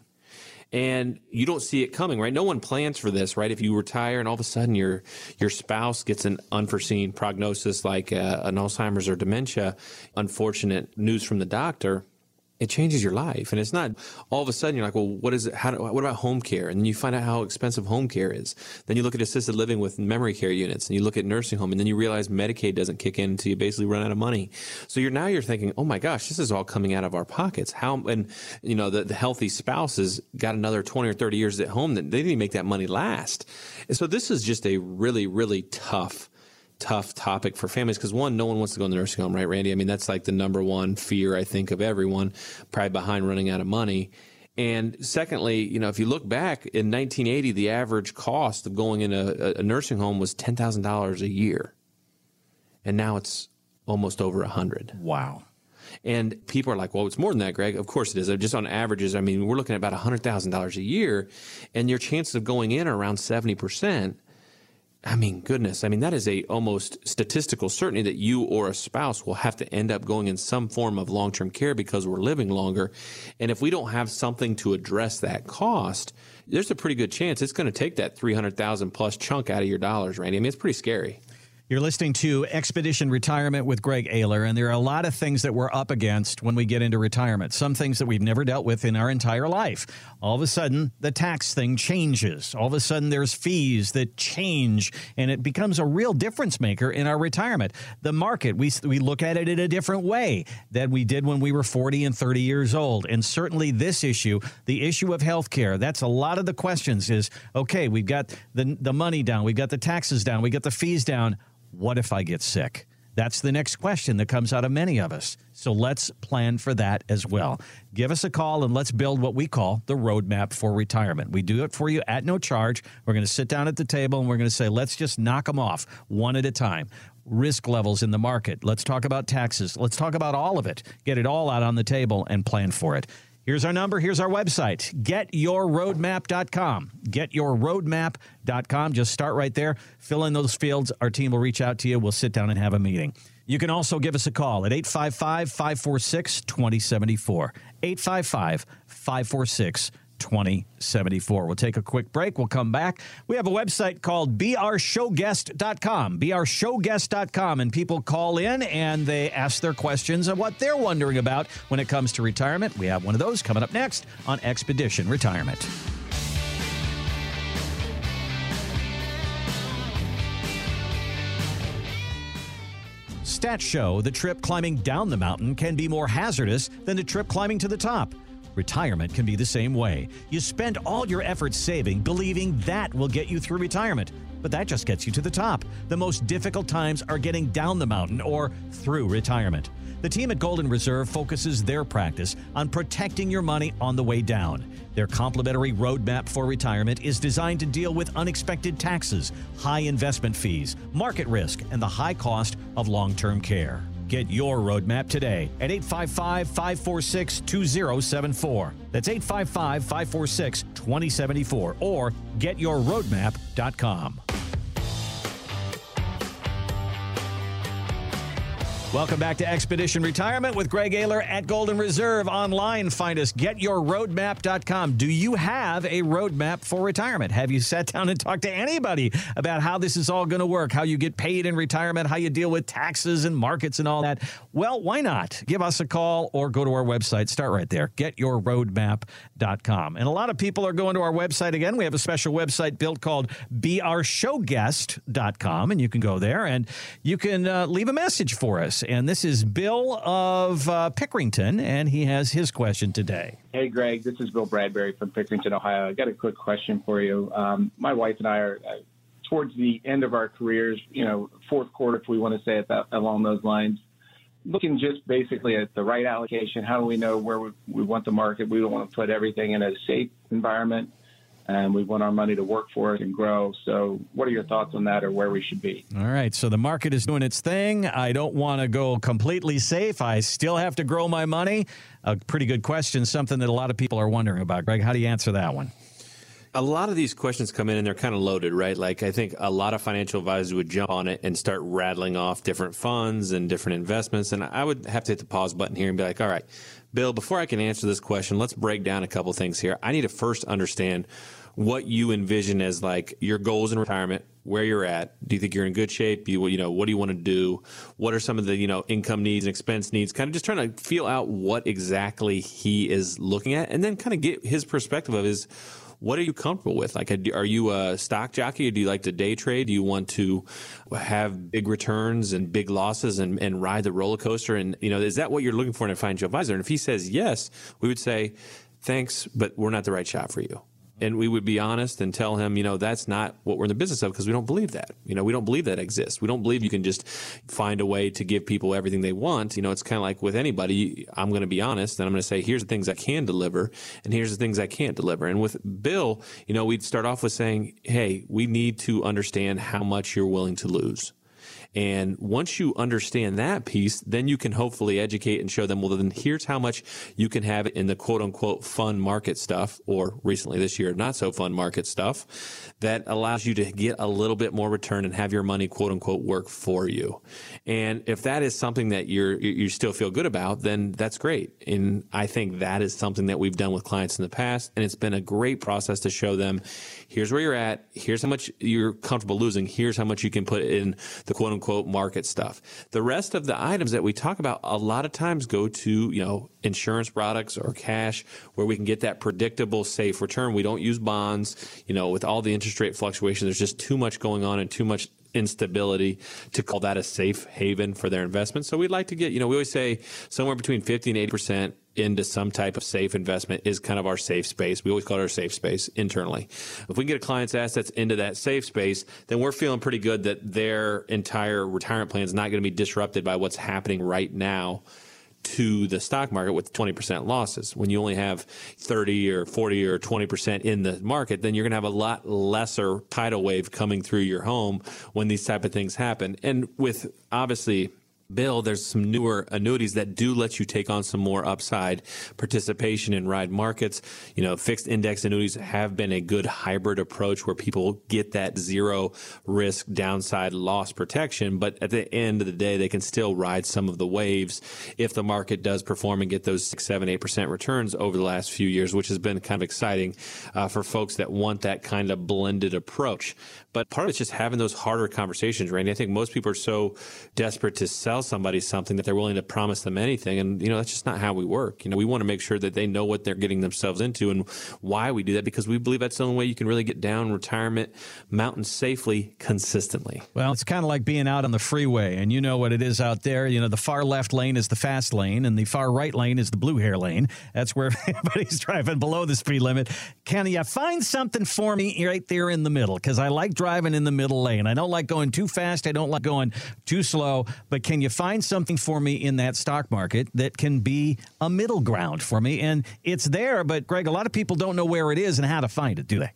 Speaker 2: and you don't see it coming, right? No one plans for this, right? If you retire and all of a sudden your your spouse gets an unforeseen prognosis like uh, an Alzheimer's or dementia, unfortunate news from the doctor, it changes your life. And it's not all of a sudden you're like, well, what is it? How do, what about home care? And you find out how expensive home care is. Then you look at assisted living with memory care units and you look at nursing home and then you realize Medicaid doesn't kick in until you basically run out of money. So you're now you're thinking, oh my gosh, this is all coming out of our pockets. How, and you know, the, the healthy spouses got another 20 or 30 years at home that they didn't make that money last. And so this is just a really, really tough tough topic for families because one, no one wants to go in the nursing home, right, Randy? I mean, that's like the number one fear I think of everyone, probably behind running out of money. And secondly, you know, if you look back in 1980, the average cost of going in a, a nursing home was ten thousand dollars a year, and now it's almost over a hundred.
Speaker 3: Wow.
Speaker 2: And people are like, well, it's more than that, Greg. Of course it is. Just on averages, I mean, we're looking at about $100,000 a year, and your chances of going in are around 70%. I mean, goodness. I mean, that is a almost statistical certainty that you or a spouse will have to end up going in some form of long term care because we're living longer. And if we don't have something to address that cost, there's a pretty good chance it's going to take that 300,000 plus chunk out of your dollars, Randy. I mean, it's pretty scary.
Speaker 3: You're listening to Expedition Retirement with Greg Ayler, and there are a lot of things that we're up against when we get into retirement. Some things that we've never dealt with in our entire life. All of a sudden, the tax thing changes. All of a sudden, there's fees that change, and it becomes a real difference maker in our retirement. The market, we, we look at it in a different way than we did when we were 40 and 30 years old. And certainly, this issue, the issue of health care, that's a lot of the questions is okay, we've got the, the money down, we've got the taxes down, we've got the fees down what if I get sick? That's the next question that comes out of many of us. So let's plan for that as well. Give us a call and let's build what we call the roadmap for retirement. We do it for you at no charge. We're going to sit down at the table and we're going to say, let's just knock them off one at a time. Risk levels in the market. Let's talk about taxes. Let's talk about all of it. Get it all out on the table and plan for it. Here's our number. Here's our website, getyourroadmap.com. Getyourroadmap.com. Just start right there. Fill in those fields. Our team will reach out to you. We'll sit down and have a meeting. You can also give us a call at 855 546 2074. 855 546 2074. We'll take a quick break. We'll come back. We have a website called beourshowguest.com, beourshowguest.com, and people call in and they ask their questions of what they're wondering about when it comes to retirement. We have one of those coming up next on Expedition Retirement. Stats show the trip climbing down the mountain can be more hazardous than the trip climbing to the top. Retirement can be the same way. You spend all your efforts saving, believing that will get you through retirement, but that just gets you to the top. The most difficult times are getting down the mountain or through retirement. The team at Golden Reserve focuses their practice on protecting your money on the way down. Their complimentary roadmap for retirement is designed to deal with unexpected taxes, high investment fees, market risk, and the high cost of long term care. Get your roadmap today at 855 546 2074. That's 855 546 2074 or getyourroadmap.com. Welcome back to Expedition Retirement with Greg Ayler at Golden Reserve. Online, find us getyourroadmap.com. Do you have a roadmap for retirement? Have you sat down and talked to anybody about how this is all going to work, how you get paid in retirement, how you deal with taxes and markets and all that? Well, why not? Give us a call or go to our website. Start right there, getyourroadmap.com. And a lot of people are going to our website again. We have a special website built called beourshowguest.com, and you can go there and you can uh, leave a message for us and this is Bill of uh, Pickerington, and he has his question today.
Speaker 5: Hey, Greg, this is Bill Bradbury from Pickerington, Ohio. I got a quick question for you. Um, my wife and I are uh, towards the end of our careers, you know, fourth quarter, if we want to say it that, along those lines. Looking just basically at the right allocation, how do we know where we, we want the market? We don't want to put everything in a safe environment and we want our money to work for it and grow. So, what are your thoughts on that or where we should be?
Speaker 3: All right. So, the market is doing its thing. I don't want to go completely safe. I still have to grow my money. A pretty good question, something that a lot of people are wondering about. Greg, how do you answer that one?
Speaker 2: A lot of these questions come in and they're kind of loaded, right? Like I think a lot of financial advisors would jump on it and start rattling off different funds and different investments. And I would have to hit the pause button here and be like, all right, Bill, before I can answer this question, let's break down a couple things here. I need to first understand what you envision as like your goals in retirement, where you're at. Do you think you're in good shape? You, you know, what do you want to do? What are some of the, you know, income needs and expense needs? Kind of just trying to feel out what exactly he is looking at and then kind of get his perspective of his, what are you comfortable with? Like, are you a stock jockey or do you like to day trade? Do you want to have big returns and big losses and, and ride the roller coaster? And, you know, is that what you're looking for in a financial advisor? And if he says yes, we would say, thanks, but we're not the right shop for you and we would be honest and tell him, you know, that's not what we're in the business of because we don't believe that. You know, we don't believe that exists. We don't believe you can just find a way to give people everything they want. You know, it's kind of like with anybody. I'm going to be honest and I'm going to say, here's the things I can deliver and here's the things I can't deliver. And with Bill, you know, we'd start off with saying, hey, we need to understand how much you're willing to lose And once you understand that piece, then you can hopefully educate and show them, well, then here's how much you can have in the quote unquote fun market stuff, or recently this year, not so fun market stuff that allows you to get a little bit more return and have your money quote unquote work for you. And if that is something that you're, you still feel good about, then that's great. And I think that is something that we've done with clients in the past. And it's been a great process to show them here's where you're at. Here's how much you're comfortable losing. Here's how much you can put in the quote unquote market stuff. The rest of the items that we talk about a lot of times go to, you know, insurance products or cash where we can get that predictable, safe return. We don't use bonds, you know, with all the interest rate fluctuation. There's just too much going on and too much instability to call that a safe haven for their investment. So we'd like to get, you know, we always say somewhere between 50 and 80% into some type of safe investment is kind of our safe space. We always call it our safe space internally. If we can get a client's assets into that safe space, then we're feeling pretty good that their entire retirement plan is not going to be disrupted by what's happening right now to the stock market with 20% losses. When you only have 30 or 40 or 20% in the market, then you're going to have a lot lesser tidal wave coming through your home when these type of things happen. And with obviously Bill, there's some newer annuities that do let you take on some more upside participation in ride markets. You know, fixed index annuities have been a good hybrid approach where people get that zero risk downside loss protection, but at the end of the day, they can still ride some of the waves if the market does perform and get those six, seven, eight percent returns over the last few years, which has been kind of exciting uh, for folks that want that kind of blended approach. But part of it's just having those harder conversations, Randy. I think most people are so desperate to sell somebody something that they're willing to promise them anything. And, you know, that's just not how we work. You know, we want to make sure that they know what they're getting themselves into and why we do that because we believe that's the only way you can really get down retirement mountain safely consistently.
Speaker 3: Well, it's kind of like being out on the freeway and you know what it is out there. You know, the far left lane is the fast lane and the far right lane is the blue hair lane. That's where everybody's driving below the speed limit. Can you find something for me right there in the middle? Because I like driving in the middle lane. I don't like going too fast. I don't like going too slow. But can you find something for me in that stock market that can be a middle ground for me? And it's there, but Greg, a lot of people don't know where it is and how to find it, do they?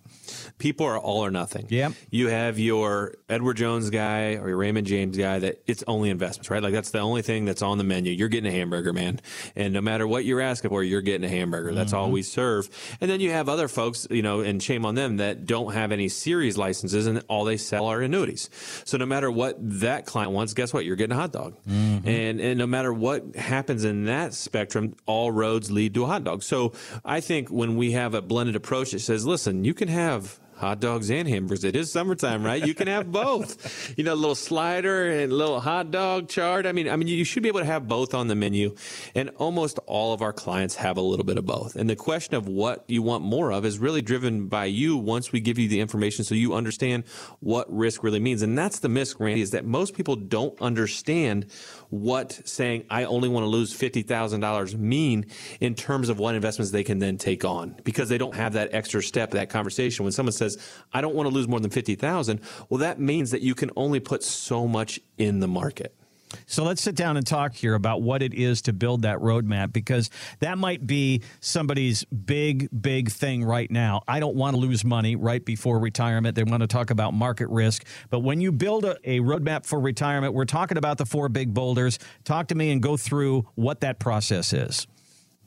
Speaker 2: People are all or nothing.
Speaker 3: Yeah.
Speaker 2: You have your Edward Jones guy or your Raymond James guy that it's only investments, right? Like that's the only thing that's on the menu. You're getting a hamburger, man. And no matter what you're asking for, you're getting a hamburger. That's mm-hmm. all we serve. And then you have other folks, you know, and shame on them that don't have any series licenses and all they sell are annuities. So no matter what that client wants, guess what? You're getting a hot dog. Mm-hmm. And and no matter what happens in that spectrum, all roads lead to a hot dog. So I think when we have a blended approach that says, listen, you can have hot dogs and hamburgers. It is summertime, right? You can have both. you know, a little slider and a little hot dog chart. I mean, I mean, you should be able to have both on the menu. And almost all of our clients have a little bit of both. And the question of what you want more of is really driven by you once we give you the information so you understand what risk really means. And that's the miss, Randy, is that most people don't understand what saying I only want to lose $50,000 mean in terms of what investments they can then take on because they don't have that extra step, that conversation. When someone says, I don't want to lose more than 50,000, well, that means that you can only put so much in the market.
Speaker 3: So let's sit down and talk here about what it is to build that roadmap because that might be somebody's big, big thing right now. I don't want to lose money right before retirement. They want to talk about market risk. But when you build a, a roadmap for retirement, we're talking about the four big boulders. Talk to me and go through what that process is.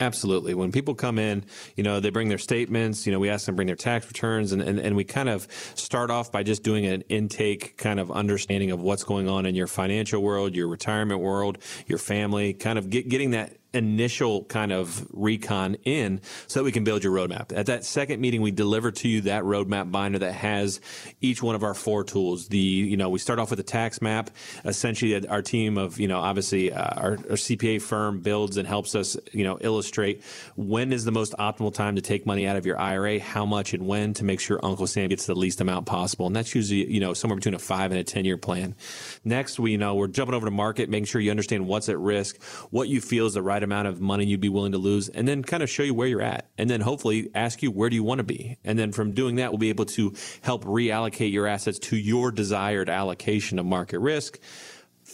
Speaker 2: Absolutely. When people come in, you know, they bring their statements, you know, we ask them bring their tax returns and, and, and we kind of start off by just doing an intake kind of understanding of what's going on in your financial world, your retirement world, your family, kind of get, getting that initial kind of recon in so that we can build your roadmap. At that second meeting, we deliver to you that roadmap binder that has each one of our four tools. The, you know, we start off with a tax map. Essentially, our team of, you know, obviously uh, our, our, CPA firm builds and helps us, you know, illustrate when is the most optimal time to take money out of your IRA, how much and when to make sure Uncle Sam gets the least amount possible. And that's usually, you know, somewhere between a five and a 10 year plan. Next, we, you know, we're jumping over to market, making sure you understand what's at risk, what you feel is the right amount of money you'd be willing to lose, and then kind of show you where you're at. And then hopefully ask you where do you want to be. And then from doing that, we'll be able to help reallocate your assets to your desired allocation of market risk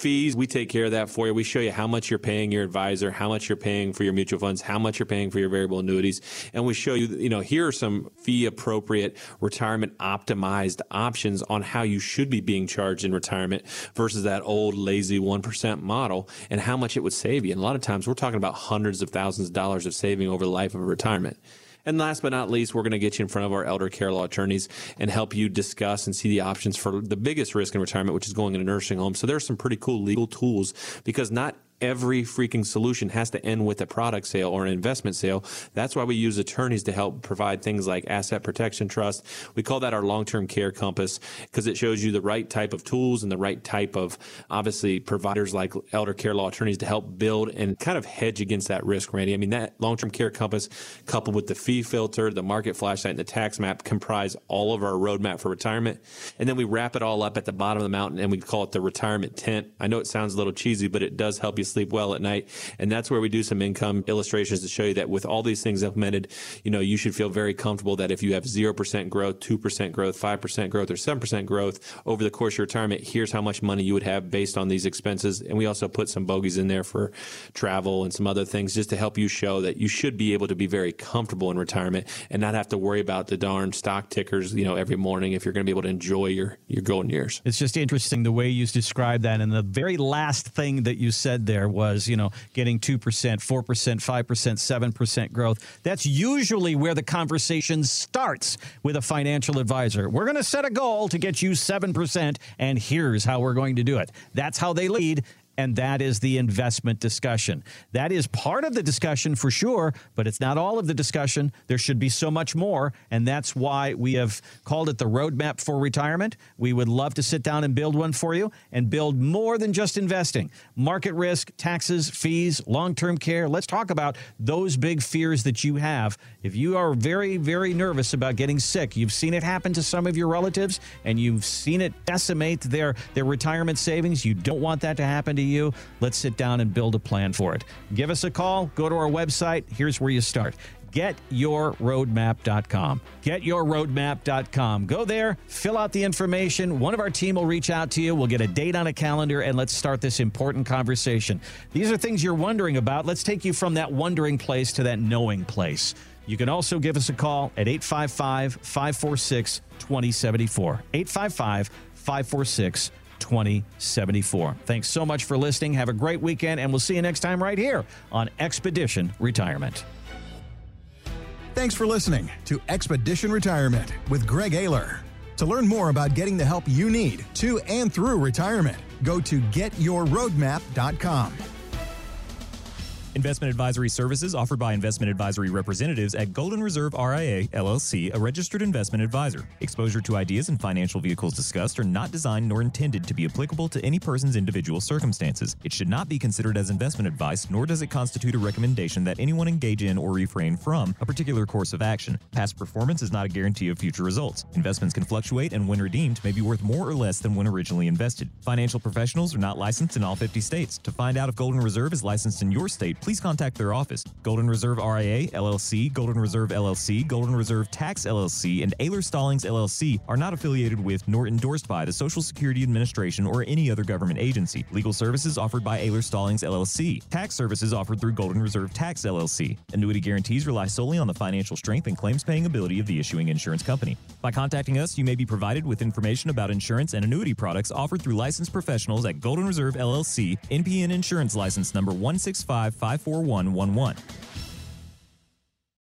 Speaker 2: fees, we take care of that for you. We show you how much you're paying your advisor, how much you're paying for your mutual funds, how much you're paying for your variable annuities, and we show you, you know, here are some fee appropriate retirement optimized options on how you should be being charged in retirement versus that old lazy 1% model and how much it would save you. And a lot of times we're talking about hundreds of thousands of dollars of saving over the life of a retirement. And last but not least, we're going to get you in front of our elder care law attorneys and help you discuss and see the options for the biggest risk in retirement, which is going in a nursing home. So there's some pretty cool legal tools because not every freaking solution has to end with a product sale or an investment sale. That's why we use attorneys to help provide things like asset protection trust. We call that our long-term care compass because it shows you the right type of tools and the right type of obviously providers like elder care law attorneys to help build and kind of hedge against that risk, Randy. I mean, that long-term care compass coupled with the fee filter, the market flashlight, and the tax map comprise all of our roadmap for retirement. And then we wrap it all up at the bottom of the mountain and we call it the retirement tent. I know it sounds a little cheesy, but it does help you sleep well at night. And that's where we do some income illustrations to show you that with all these things implemented, you know, you should feel very comfortable that if you have 0% growth, 2% growth, 5% growth, or 7% growth over the course of your retirement, here's how much money you would have based on these expenses. And we also put some bogeys in there for travel and some other things just to help you show that you should be able to be very comfortable in retirement and not have to worry about the darn stock tickers, you know, every morning if you're going to be able to enjoy your, your golden years.
Speaker 3: It's just interesting the way you described that. And the very last thing that you said there was, you know, getting 2%, 4%, 5%, 7% growth. That's usually where the conversation starts with a financial advisor. We're going to set a goal to get you 7%, and here's how we're going to do it. That's how they lead and that is the investment discussion. That is part of the discussion for sure, but it's not all of the discussion. There should be so much more, and that's why we have called it the roadmap for retirement. We would love to sit down and build one for you and build more than just investing. Market risk, taxes, fees, long-term care. Let's talk about those big fears that you have. If you are very very nervous about getting sick, you've seen it happen to some of your relatives and you've seen it decimate their their retirement savings, you don't want that to happen to you you. Let's sit down and build a plan for it. Give us a call. Go to our website. Here's where you start getyourroadmap.com. Getyourroadmap.com. Go there, fill out the information. One of our team will reach out to you. We'll get a date on a calendar and let's start this important conversation. These are things you're wondering about. Let's take you from that wondering place to that knowing place. You can also give us a call at 855 546 2074. 855 546 2074. Thanks so much for listening. Have a great weekend, and we'll see you next time right here on Expedition Retirement.
Speaker 1: Thanks for listening to Expedition Retirement with Greg Ayler. To learn more about getting the help you need to and through retirement, go to getyourroadmap.com.
Speaker 6: Investment advisory services offered by investment advisory representatives at Golden Reserve RIA, LLC, a registered investment advisor. Exposure to ideas and financial vehicles discussed are not designed nor intended to be applicable to any person's individual circumstances. It should not be considered as investment advice, nor does it constitute a recommendation that anyone engage in or refrain from a particular course of action. Past performance is not a guarantee of future results. Investments can fluctuate and when redeemed may be worth more or less than when originally invested. Financial professionals are not licensed in all 50 states. To find out if Golden Reserve is licensed in your state, please contact their office. Golden Reserve RIA, LLC, Golden Reserve LLC, Golden Reserve Tax LLC, and Ayler Stallings LLC are not affiliated with nor endorsed by the Social Security Administration or any other government agency. Legal services offered by Ayler Stallings LLC. Tax services offered through Golden Reserve Tax LLC. Annuity guarantees rely solely on the financial strength and claims paying ability of the issuing insurance company. By contacting us, you may be provided with information about insurance and annuity products offered through licensed professionals at Golden Reserve LLC, NPN Insurance License number 16554 4111.